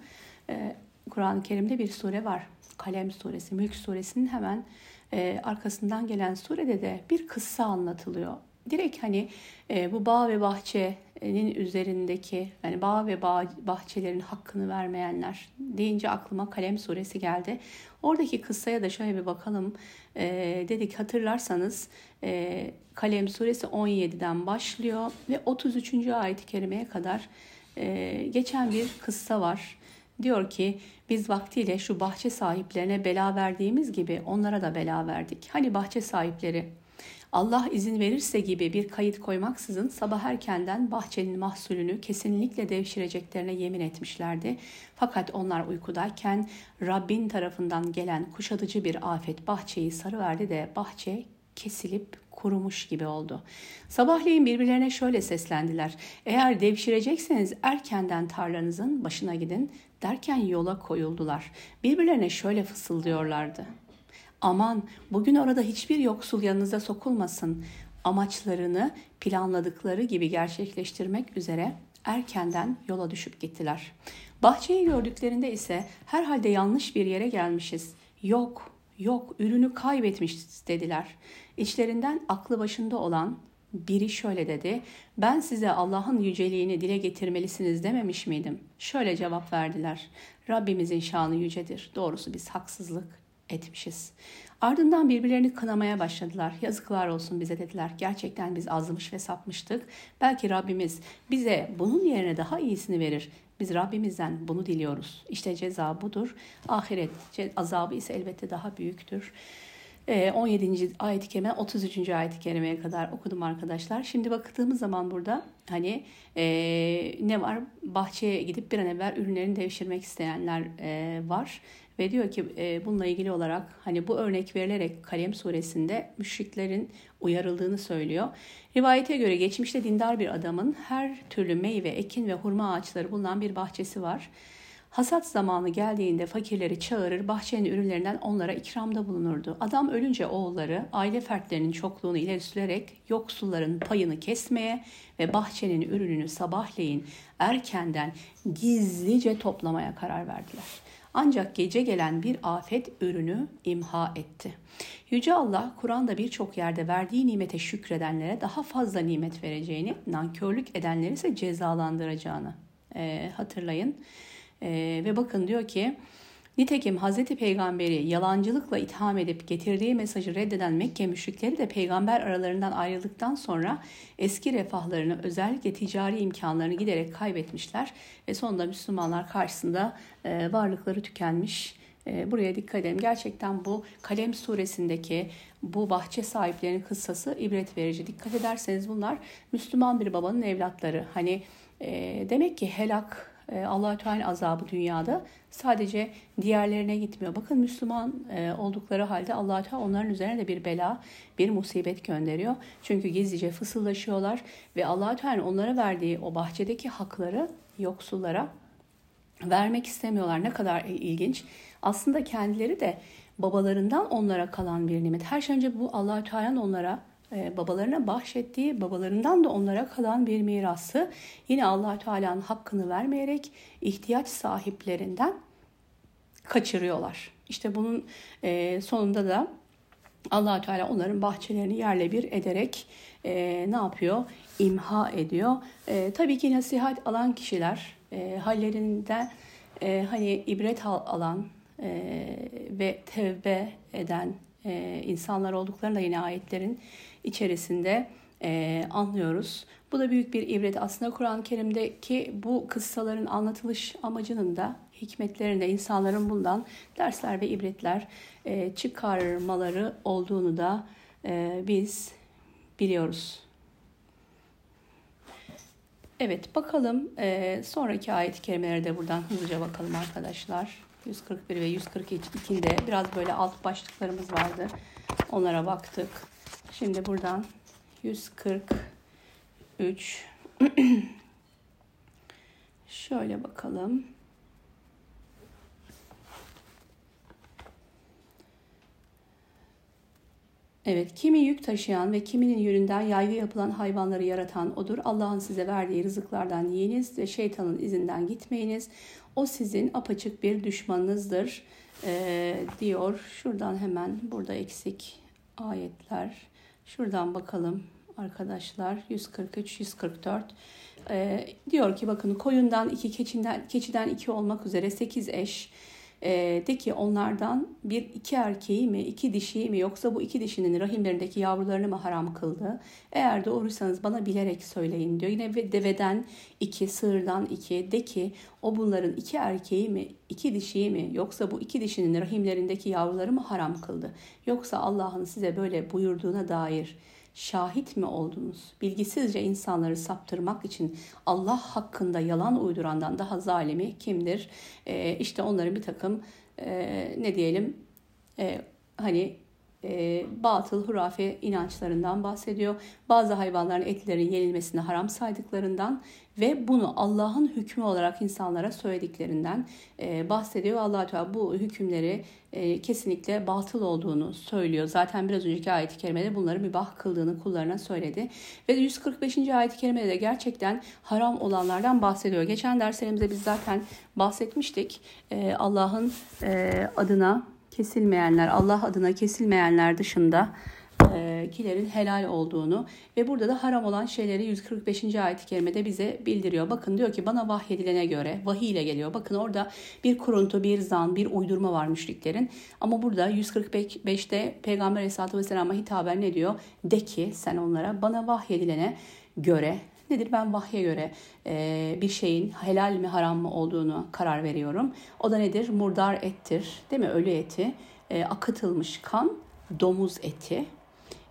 E, Kur'an-ı Kerim'de bir sure var. Kalem suresi, Mülk suresinin hemen e, arkasından gelen surede de bir kıssa anlatılıyor. Direkt hani e, bu bağ ve bahçenin üzerindeki yani bağ ve bağ, bahçelerin hakkını vermeyenler deyince aklıma Kalem suresi geldi. Oradaki kıssaya da şöyle bir bakalım. E, dedik hatırlarsanız e, Kalem suresi 17'den başlıyor ve 33. ayet-i kerimeye kadar e, geçen bir kıssa var. Diyor ki biz vaktiyle şu bahçe sahiplerine bela verdiğimiz gibi onlara da bela verdik. Hani bahçe sahipleri Allah izin verirse gibi bir kayıt koymaksızın sabah erkenden bahçenin mahsulünü kesinlikle devşireceklerine yemin etmişlerdi. Fakat onlar uykudayken Rabbin tarafından gelen kuşatıcı bir afet bahçeyi sarıverdi de bahçe kesilip kurumuş gibi oldu. Sabahleyin birbirlerine şöyle seslendiler. Eğer devşirecekseniz erkenden tarlanızın başına gidin derken yola koyuldular. Birbirlerine şöyle fısıldıyorlardı. Aman bugün orada hiçbir yoksul yanınıza sokulmasın. Amaçlarını planladıkları gibi gerçekleştirmek üzere erkenden yola düşüp gittiler. Bahçeyi gördüklerinde ise herhalde yanlış bir yere gelmişiz. Yok, yok ürünü kaybetmişiz dediler. İçlerinden aklı başında olan biri şöyle dedi. Ben size Allah'ın yüceliğini dile getirmelisiniz dememiş miydim? Şöyle cevap verdiler. Rabbimizin şanı yücedir. Doğrusu biz haksızlık etmişiz. Ardından birbirlerini kınamaya başladılar. Yazıklar olsun bize dediler. Gerçekten biz azmış ve sapmıştık. Belki Rabbimiz bize bunun yerine daha iyisini verir. Biz Rabbimizden bunu diliyoruz. İşte ceza budur. Ahiret azabı ise elbette daha büyüktür. 17. Ee, ayet-i kerime 33. ayet-i kerimeye kadar okudum arkadaşlar. Şimdi baktığımız zaman burada hani e, ne var? Bahçeye gidip bir an evvel ürünlerini devşirmek isteyenler e, var. Ve diyor ki e, bununla ilgili olarak hani bu örnek verilerek Kalem suresinde müşriklerin uyarıldığını söylüyor. Rivayete göre geçmişte dindar bir adamın her türlü meyve, ekin ve hurma ağaçları bulunan bir bahçesi var. Hasat zamanı geldiğinde fakirleri çağırır, bahçenin ürünlerinden onlara ikramda bulunurdu. Adam ölünce oğulları aile fertlerinin çokluğunu ileri sürerek yoksulların payını kesmeye ve bahçenin ürününü sabahleyin erkenden gizlice toplamaya karar verdiler. Ancak gece gelen bir afet ürünü imha etti. Yüce Allah Kur'an'da birçok yerde verdiği nimete şükredenlere daha fazla nimet vereceğini, nankörlük edenleri ise cezalandıracağını e, hatırlayın. E, ve bakın diyor ki Nitekim Hz. Peygamberi yalancılıkla itham edip getirdiği mesajı reddeden Mekke müşrikleri de peygamber aralarından ayrıldıktan sonra eski refahlarını özellikle ticari imkanlarını giderek kaybetmişler ve sonunda Müslümanlar karşısında e, varlıkları tükenmiş. E, buraya dikkat edelim. Gerçekten bu Kalem suresindeki bu bahçe sahiplerinin kıssası ibret verici. Dikkat ederseniz bunlar Müslüman bir babanın evlatları. Hani e, demek ki helak allah Teala azabı dünyada sadece diğerlerine gitmiyor. Bakın Müslüman e, oldukları halde allah Teala onların üzerine de bir bela, bir musibet gönderiyor. Çünkü gizlice fısıldaşıyorlar ve allah Teala onlara verdiği o bahçedeki hakları yoksullara vermek istemiyorlar. Ne kadar ilginç. Aslında kendileri de babalarından onlara kalan bir nimet. Her şey önce bu allah Teala'nın onlara babalarına bahşettiği, babalarından da onlara kalan bir mirası yine allah Teala'nın hakkını vermeyerek ihtiyaç sahiplerinden kaçırıyorlar. İşte bunun e, sonunda da allah Teala onların bahçelerini yerle bir ederek e, ne yapıyor? İmha ediyor. E, tabii ki nasihat alan kişiler hallerinde hani ibret alan ve tevbe eden e, insanlar olduklarını da yine ayetlerin içerisinde e, anlıyoruz. Bu da büyük bir ibret. Aslında Kur'an-ı Kerim'deki bu kıssaların anlatılış amacının da hikmetlerinde insanların bundan dersler ve ibretler e, çıkarmaları olduğunu da e, biz biliyoruz. Evet bakalım e, sonraki ayet-i kerimelere de buradan hızlıca bakalım arkadaşlar. 141 ve 142'de biraz böyle alt başlıklarımız vardı. Onlara baktık. Şimdi buradan 143 [CLEARS THROAT] şöyle bakalım. Evet, kimi yük taşıyan ve kiminin yönünden yaygı yapılan hayvanları yaratan odur. Allah'ın size verdiği rızıklardan yiyiniz ve şeytanın izinden gitmeyiniz. O sizin apaçık bir düşmanınızdır e, diyor. Şuradan hemen burada eksik ayetler. Şuradan bakalım arkadaşlar. 143 144 ee, diyor ki bakın koyundan iki keçinden keçiden iki olmak üzere sekiz eş e, de ki onlardan bir iki erkeği mi iki dişiyi mi yoksa bu iki dişinin rahimlerindeki yavrularını mı haram kıldı? Eğer doğruysanız bana bilerek söyleyin diyor. Yine deveden iki, sığırdan iki de ki o bunların iki erkeği mi iki dişiyi mi yoksa bu iki dişinin rahimlerindeki yavruları mı haram kıldı? Yoksa Allah'ın size böyle buyurduğuna dair şahit mi oldunuz? Bilgisizce insanları saptırmak için Allah hakkında yalan uydurandan daha zalimi kimdir? E, işte onların bir takım e, ne diyelim e, hani e, batıl, hurafe inançlarından bahsediyor. Bazı hayvanların etlerin yenilmesini haram saydıklarından ve bunu Allah'ın hükmü olarak insanlara söylediklerinden e, bahsediyor. allah Teala bu hükümleri e, kesinlikle batıl olduğunu söylüyor. Zaten biraz önceki ayet-i kerimede bunları mübah kıldığını kullarına söyledi. Ve 145. ayet-i kerimede de gerçekten haram olanlardan bahsediyor. Geçen derslerimizde biz zaten bahsetmiştik. E, Allah'ın e, adına kesilmeyenler, Allah adına kesilmeyenler dışında e, kilerin helal olduğunu ve burada da haram olan şeyleri 145. ayet-i kerimede bize bildiriyor. Bakın diyor ki bana vahyedilene göre vahiy ile geliyor. Bakın orada bir kuruntu, bir zan, bir uydurma var müşriklerin. Ama burada 145'te Peygamber Aleyhisselatü Vesselam'a hitaben ne diyor? De ki sen onlara bana vahyedilene göre nedir? Ben vahye göre e, bir şeyin helal mi haram mı olduğunu karar veriyorum. O da nedir? Murdar ettir değil mi? Ölü eti, e, akıtılmış kan, domuz eti.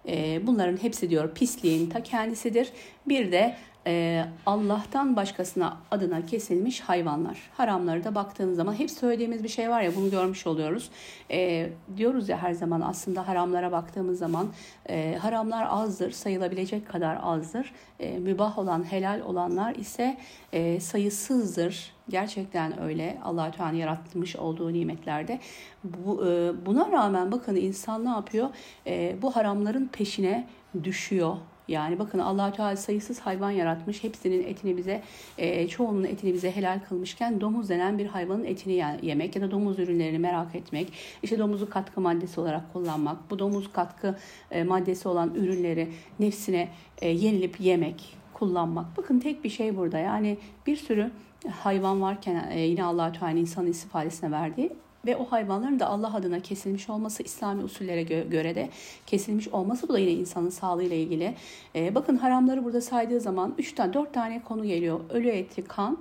E, bunların hepsi diyor pisliğin ta kendisidir. Bir de e, Allah'tan başkasına adına kesilmiş hayvanlar. Haramları da baktığınız zaman hep söylediğimiz bir şey var ya bunu görmüş oluyoruz. E, diyoruz ya her zaman aslında haramlara baktığımız zaman e, haramlar azdır, sayılabilecek kadar azdır. E, mübah olan, helal olanlar ise e, sayısızdır. Gerçekten öyle. Allah Teala yaratmış olduğu nimetlerde. Bu, e, buna rağmen bakın insan ne yapıyor? E, bu haramların peşine düşüyor yani bakın allah Teala sayısız hayvan yaratmış. Hepsinin etini bize, e, çoğunun etini bize helal kılmışken domuz denen bir hayvanın etini yemek ya da domuz ürünlerini merak etmek. işte domuzu katkı maddesi olarak kullanmak. Bu domuz katkı e, maddesi olan ürünleri nefsine e, yenilip yemek, kullanmak. Bakın tek bir şey burada. Yani bir sürü hayvan varken e, yine allah Teala insanın istifadesine verdiği ve o hayvanların da Allah adına kesilmiş olması İslami usullere gö- göre de kesilmiş olması bu da yine insanın sağlığıyla ilgili. E, bakın haramları burada saydığı zaman 3 tane 4 tane konu geliyor. Ölü eti, kan,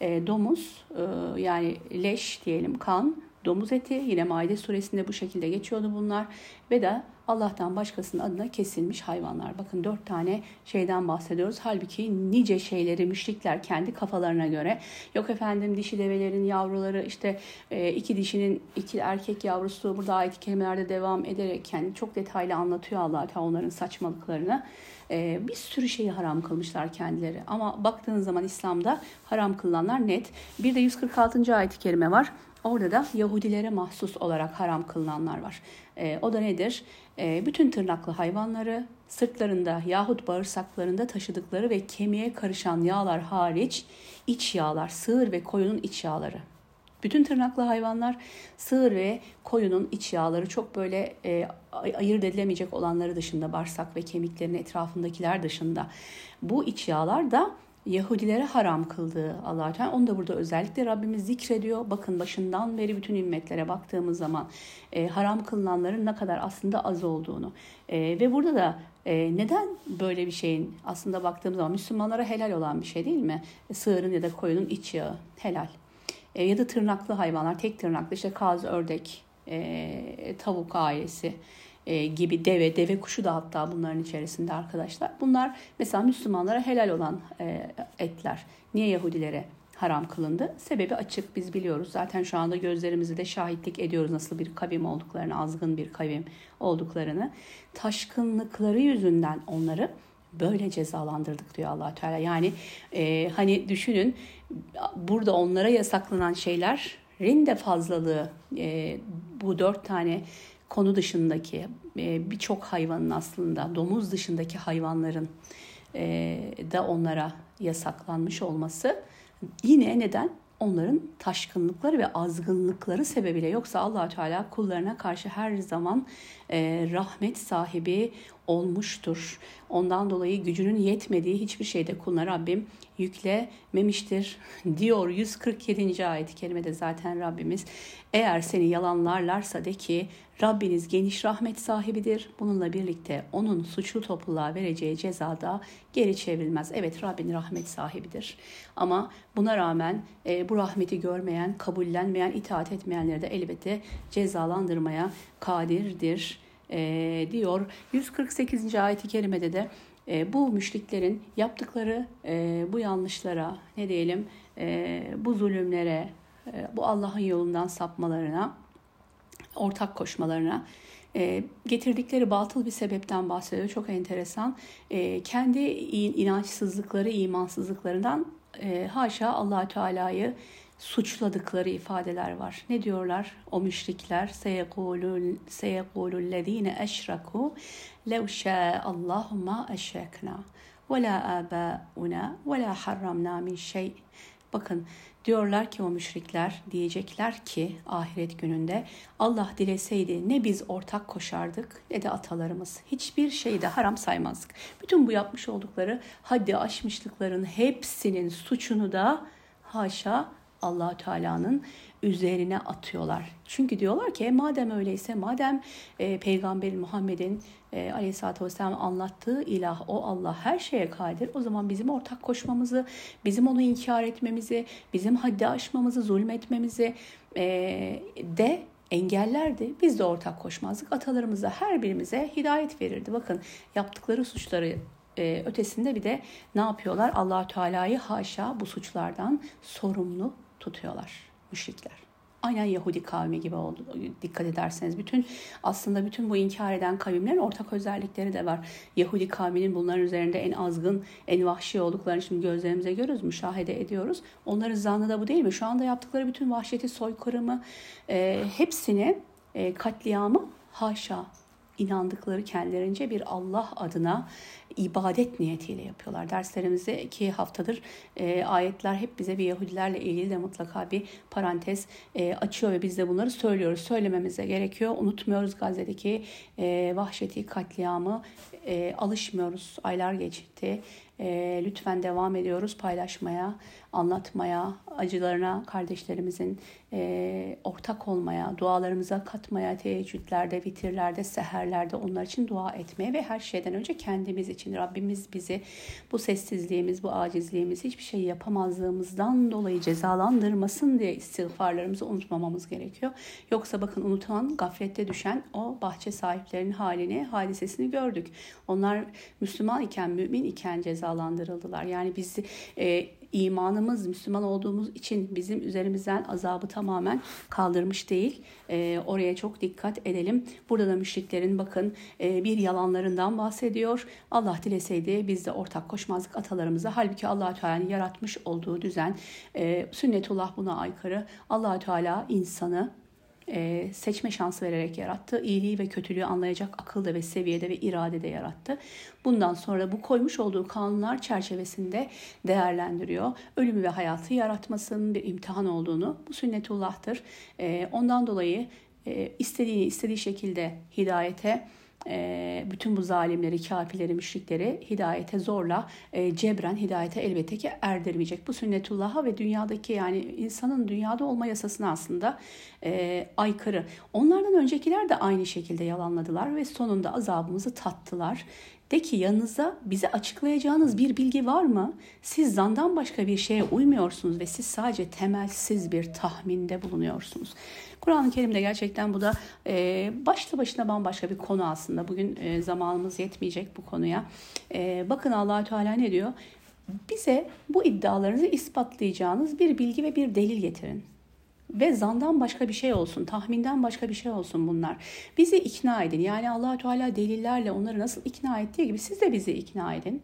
e, domuz e, yani leş diyelim kan, domuz eti yine Maide suresinde bu şekilde geçiyordu bunlar ve de Allah'tan başkasının adına kesilmiş hayvanlar. Bakın dört tane şeyden bahsediyoruz. Halbuki nice şeyleri müşrikler kendi kafalarına göre yok efendim dişi develerin yavruları işte e, iki dişinin iki erkek yavrusu burada ayet kelimelerde devam ederek yani çok detaylı anlatıyor Allah Teala onların saçmalıklarını. E, bir sürü şeyi haram kılmışlar kendileri. Ama baktığınız zaman İslam'da haram kılanlar net. Bir de 146. ayet-i kerime var. Orada da Yahudilere mahsus olarak haram kılınanlar var. E, o da nedir? E, bütün tırnaklı hayvanları sırtlarında yahut bağırsaklarında taşıdıkları ve kemiğe karışan yağlar hariç iç yağlar, sığır ve koyunun iç yağları. Bütün tırnaklı hayvanlar sığır ve koyunun iç yağları çok böyle e, ayırt edilemeyecek olanları dışında bağırsak ve kemiklerin etrafındakiler dışında bu iç yağlar da Yahudilere haram kıldığı allah Teala onu da burada özellikle Rabbimiz zikrediyor. Bakın başından beri bütün ümmetlere baktığımız zaman e, haram kılınanların ne kadar aslında az olduğunu e, ve burada da e, neden böyle bir şeyin aslında baktığımız zaman Müslümanlara helal olan bir şey değil mi? Sığırın ya da koyunun iç yağı helal. E, ya da tırnaklı hayvanlar tek tırnaklı işte kaz, ördek, e, tavuk ailesi e, gibi deve, deve kuşu da hatta bunların içerisinde arkadaşlar. Bunlar mesela Müslümanlara helal olan e, etler. Niye Yahudilere haram kılındı? Sebebi açık biz biliyoruz. Zaten şu anda gözlerimizi de şahitlik ediyoruz nasıl bir kavim olduklarını, azgın bir kavim olduklarını. Taşkınlıkları yüzünden onları böyle cezalandırdık diyor allah Teala. Yani e, hani düşünün burada onlara yasaklanan şeylerin de fazlalığı e, bu dört tane konu dışındaki e, birçok hayvanın aslında domuz dışındaki hayvanların e, da onlara yasaklanmış olması yine neden onların taşkınlıkları ve azgınlıkları sebebiyle yoksa allah Teala kullarına karşı her zaman e, rahmet sahibi olmuştur. Ondan dolayı gücünün yetmediği hiçbir şeyde kuluna Rabbim yüklememiştir [LAUGHS] diyor 147. ayet-i kerimede zaten Rabbimiz eğer seni yalanlarlarsa de ki Rabbiniz geniş rahmet sahibidir. Bununla birlikte onun suçlu topluluğa vereceği ceza da geri çevrilmez. Evet Rabbin rahmet sahibidir. Ama buna rağmen e, bu rahmeti görmeyen, kabullenmeyen, itaat etmeyenleri de elbette cezalandırmaya kadirdir e, diyor. 148. ayet-i kerimede de e, bu müşriklerin yaptıkları e, bu yanlışlara ne diyelim e, bu zulümlere e, bu Allah'ın yolundan sapmalarına ortak koşmalarına e, getirdikleri batıl bir sebepten bahsediyor. Çok enteresan. E, kendi inançsızlıkları, imansızlıklarından e, haşa allah Teala'yı suçladıkları ifadeler var. Ne diyorlar o müşrikler? Seyekulüllezine eşraku lev şâ'allahu ma eşrekna ve la âbâuna ve la harramna min şey. Bakın diyorlar ki o müşrikler diyecekler ki ahiret gününde Allah dileseydi ne biz ortak koşardık ne de atalarımız. Hiçbir şeyde haram saymazdık. Bütün bu yapmış oldukları haddi aşmışlıkların hepsinin suçunu da haşa allah Teala'nın üzerine atıyorlar. Çünkü diyorlar ki madem öyleyse madem e, Peygamber Muhammed'in e, aleyhissalatü vesselam anlattığı ilah o Allah her şeye kadir. O zaman bizim ortak koşmamızı, bizim onu inkar etmemizi, bizim haddi aşmamızı, zulmetmemizi e, de engellerdi. Biz de ortak koşmazdık. Atalarımıza her birimize hidayet verirdi. Bakın yaptıkları suçları e, ötesinde bir de ne yapıyorlar? allah Teala'yı haşa bu suçlardan sorumlu tutuyorlar müşrikler. Aynen Yahudi kavmi gibi oldu. Dikkat ederseniz bütün aslında bütün bu inkar eden kavimlerin ortak özellikleri de var. Yahudi kavminin bunların üzerinde en azgın, en vahşi olduklarını şimdi gözlerimize görüyoruz, müşahede ediyoruz. Onların zannı da bu değil mi? Şu anda yaptıkları bütün vahşeti, soykırımı, e, hepsini e, katliamı haşa inandıkları kendilerince bir Allah adına ibadet niyetiyle yapıyorlar. Derslerimizde iki haftadır e, ayetler hep bize bir Yahudilerle ilgili de mutlaka bir parantez e, açıyor ve biz de bunları söylüyoruz. Söylememize gerekiyor. Unutmuyoruz Gazze'deki e, vahşeti, katliamı. E, alışmıyoruz. Aylar geçti. E, lütfen devam ediyoruz paylaşmaya, anlatmaya, acılarına kardeşlerimizin e, ortak olmaya, dualarımıza katmaya, teheccüdlerde, vitirlerde, seherlerde onlar için dua etmeye ve her şeyden önce kendimiz için Rabbimiz bizi bu sessizliğimiz, bu acizliğimiz, hiçbir şey yapamazlığımızdan dolayı cezalandırmasın diye istiğfarlarımızı unutmamamız gerekiyor. Yoksa bakın unutan, gaflette düşen o bahçe sahiplerinin halini, hadisesini gördük. Onlar Müslüman iken, mümin iken cezalandırıldılar. Yani bizi e, imanımız Müslüman olduğumuz için bizim üzerimizden azabı tamamen kaldırmış değil. E, oraya çok dikkat edelim. Burada da müşriklerin bakın e, bir yalanlarından bahsediyor. Allah dileseydi biz de ortak koşmazlık atalarımıza. Halbuki allah Teala'nın yaratmış olduğu düzen e, sünnetullah buna aykırı. allah Teala insanı e, seçme şansı vererek yarattı. İyiliği ve kötülüğü anlayacak akılda ve seviyede ve iradede yarattı. Bundan sonra bu koymuş olduğu kanunlar çerçevesinde değerlendiriyor. Ölümü ve hayatı yaratmasının bir imtihan olduğunu bu sünnetullah'tır. E, ondan dolayı e, istediğini istediği şekilde hidayete e, bütün bu zalimleri, kafirleri, müşrikleri hidayete zorla, e, cebren hidayete elbette ki erdirmeyecek. Bu sünnetullah'a ve dünyadaki yani insanın dünyada olma yasasına aslında e, aykırı. Onlardan öncekiler de aynı şekilde yalanladılar ve sonunda azabımızı tattılar. De ki yanınızda bize açıklayacağınız bir bilgi var mı? Siz zandan başka bir şeye uymuyorsunuz ve siz sadece temelsiz bir tahminde bulunuyorsunuz. Kur'an-ı Kerim'de gerçekten bu da e, başlı başına bambaşka bir konu aslında. Bugün e, zamanımız yetmeyecek bu konuya. E, bakın allah Teala ne diyor? Bize bu iddialarınızı ispatlayacağınız bir bilgi ve bir delil getirin ve zandan başka bir şey olsun, tahminden başka bir şey olsun bunlar. Bizi ikna edin. Yani allah Teala delillerle onları nasıl ikna ettiği gibi siz de bizi ikna edin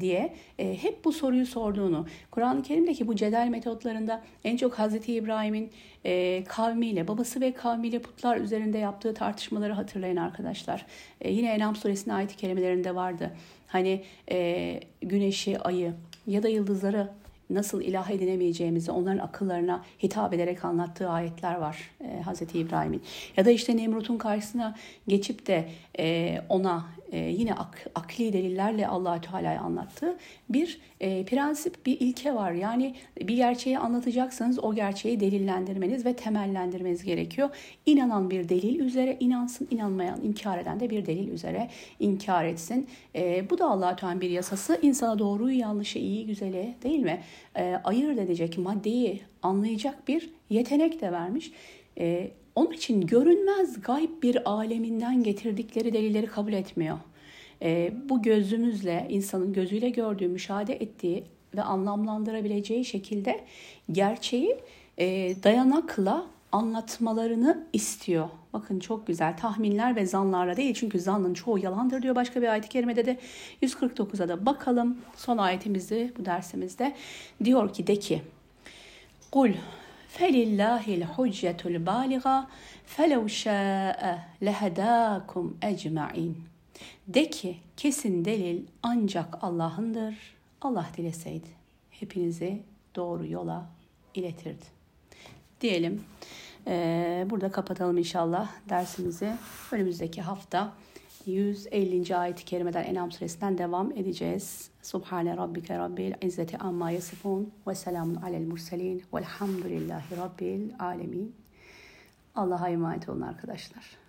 diye e, hep bu soruyu sorduğunu, Kur'an-ı Kerim'deki bu cedel metotlarında en çok Hazreti İbrahim'in e, kavmiyle, babası ve kavmiyle putlar üzerinde yaptığı tartışmaları hatırlayın arkadaşlar. E, yine Enam suresinin ayet-i kerimelerinde vardı. Hani e, güneşi, ayı ya da yıldızları nasıl ilah edinemeyeceğimizi onların akıllarına hitap ederek anlattığı ayetler var e, Hz. İbrahim'in. Ya da işte Nemrut'un karşısına geçip de e, ona e, yine ak, akli delillerle allah Teala'yı anlattığı bir e, prensip, bir ilke var. Yani bir gerçeği anlatacaksanız o gerçeği delillendirmeniz ve temellendirmeniz gerekiyor. İnanan bir delil üzere inansın, inanmayan, inkar eden de bir delil üzere inkar etsin. E, bu da allah Teala'nın bir yasası. İnsana doğruyu, yanlışı, iyi, güzeli değil mi? E, ayırt edecek maddeyi anlayacak bir yetenek de vermiş. E, Onun için görünmez gayb bir aleminden getirdikleri delilleri kabul etmiyor. E, bu gözümüzle, insanın gözüyle gördüğü, müşahede ettiği ve anlamlandırabileceği şekilde gerçeği e, dayanakla anlatmalarını istiyor. Bakın çok güzel tahminler ve zanlarla değil çünkü zannın çoğu yalandır diyor başka bir ayet-i kerimede de 149'a da bakalım son ayetimizde bu dersimizde diyor ki de ki Kul felillahil hüccetul baliga felev şa'e lehedâkum ecma'in de ki kesin delil ancak Allah'ındır. Allah dileseydi hepinizi doğru yola iletirdi. Diyelim. Ee, burada kapatalım inşallah dersimizi. Önümüzdeki hafta 150. ayet-i kerimeden Enam suresinden devam edeceğiz. Subhane rabbike rabbil izzeti amma yasifun ve selamun alel murselin velhamdülillahi rabbil alemin. Allah'a emanet olun arkadaşlar.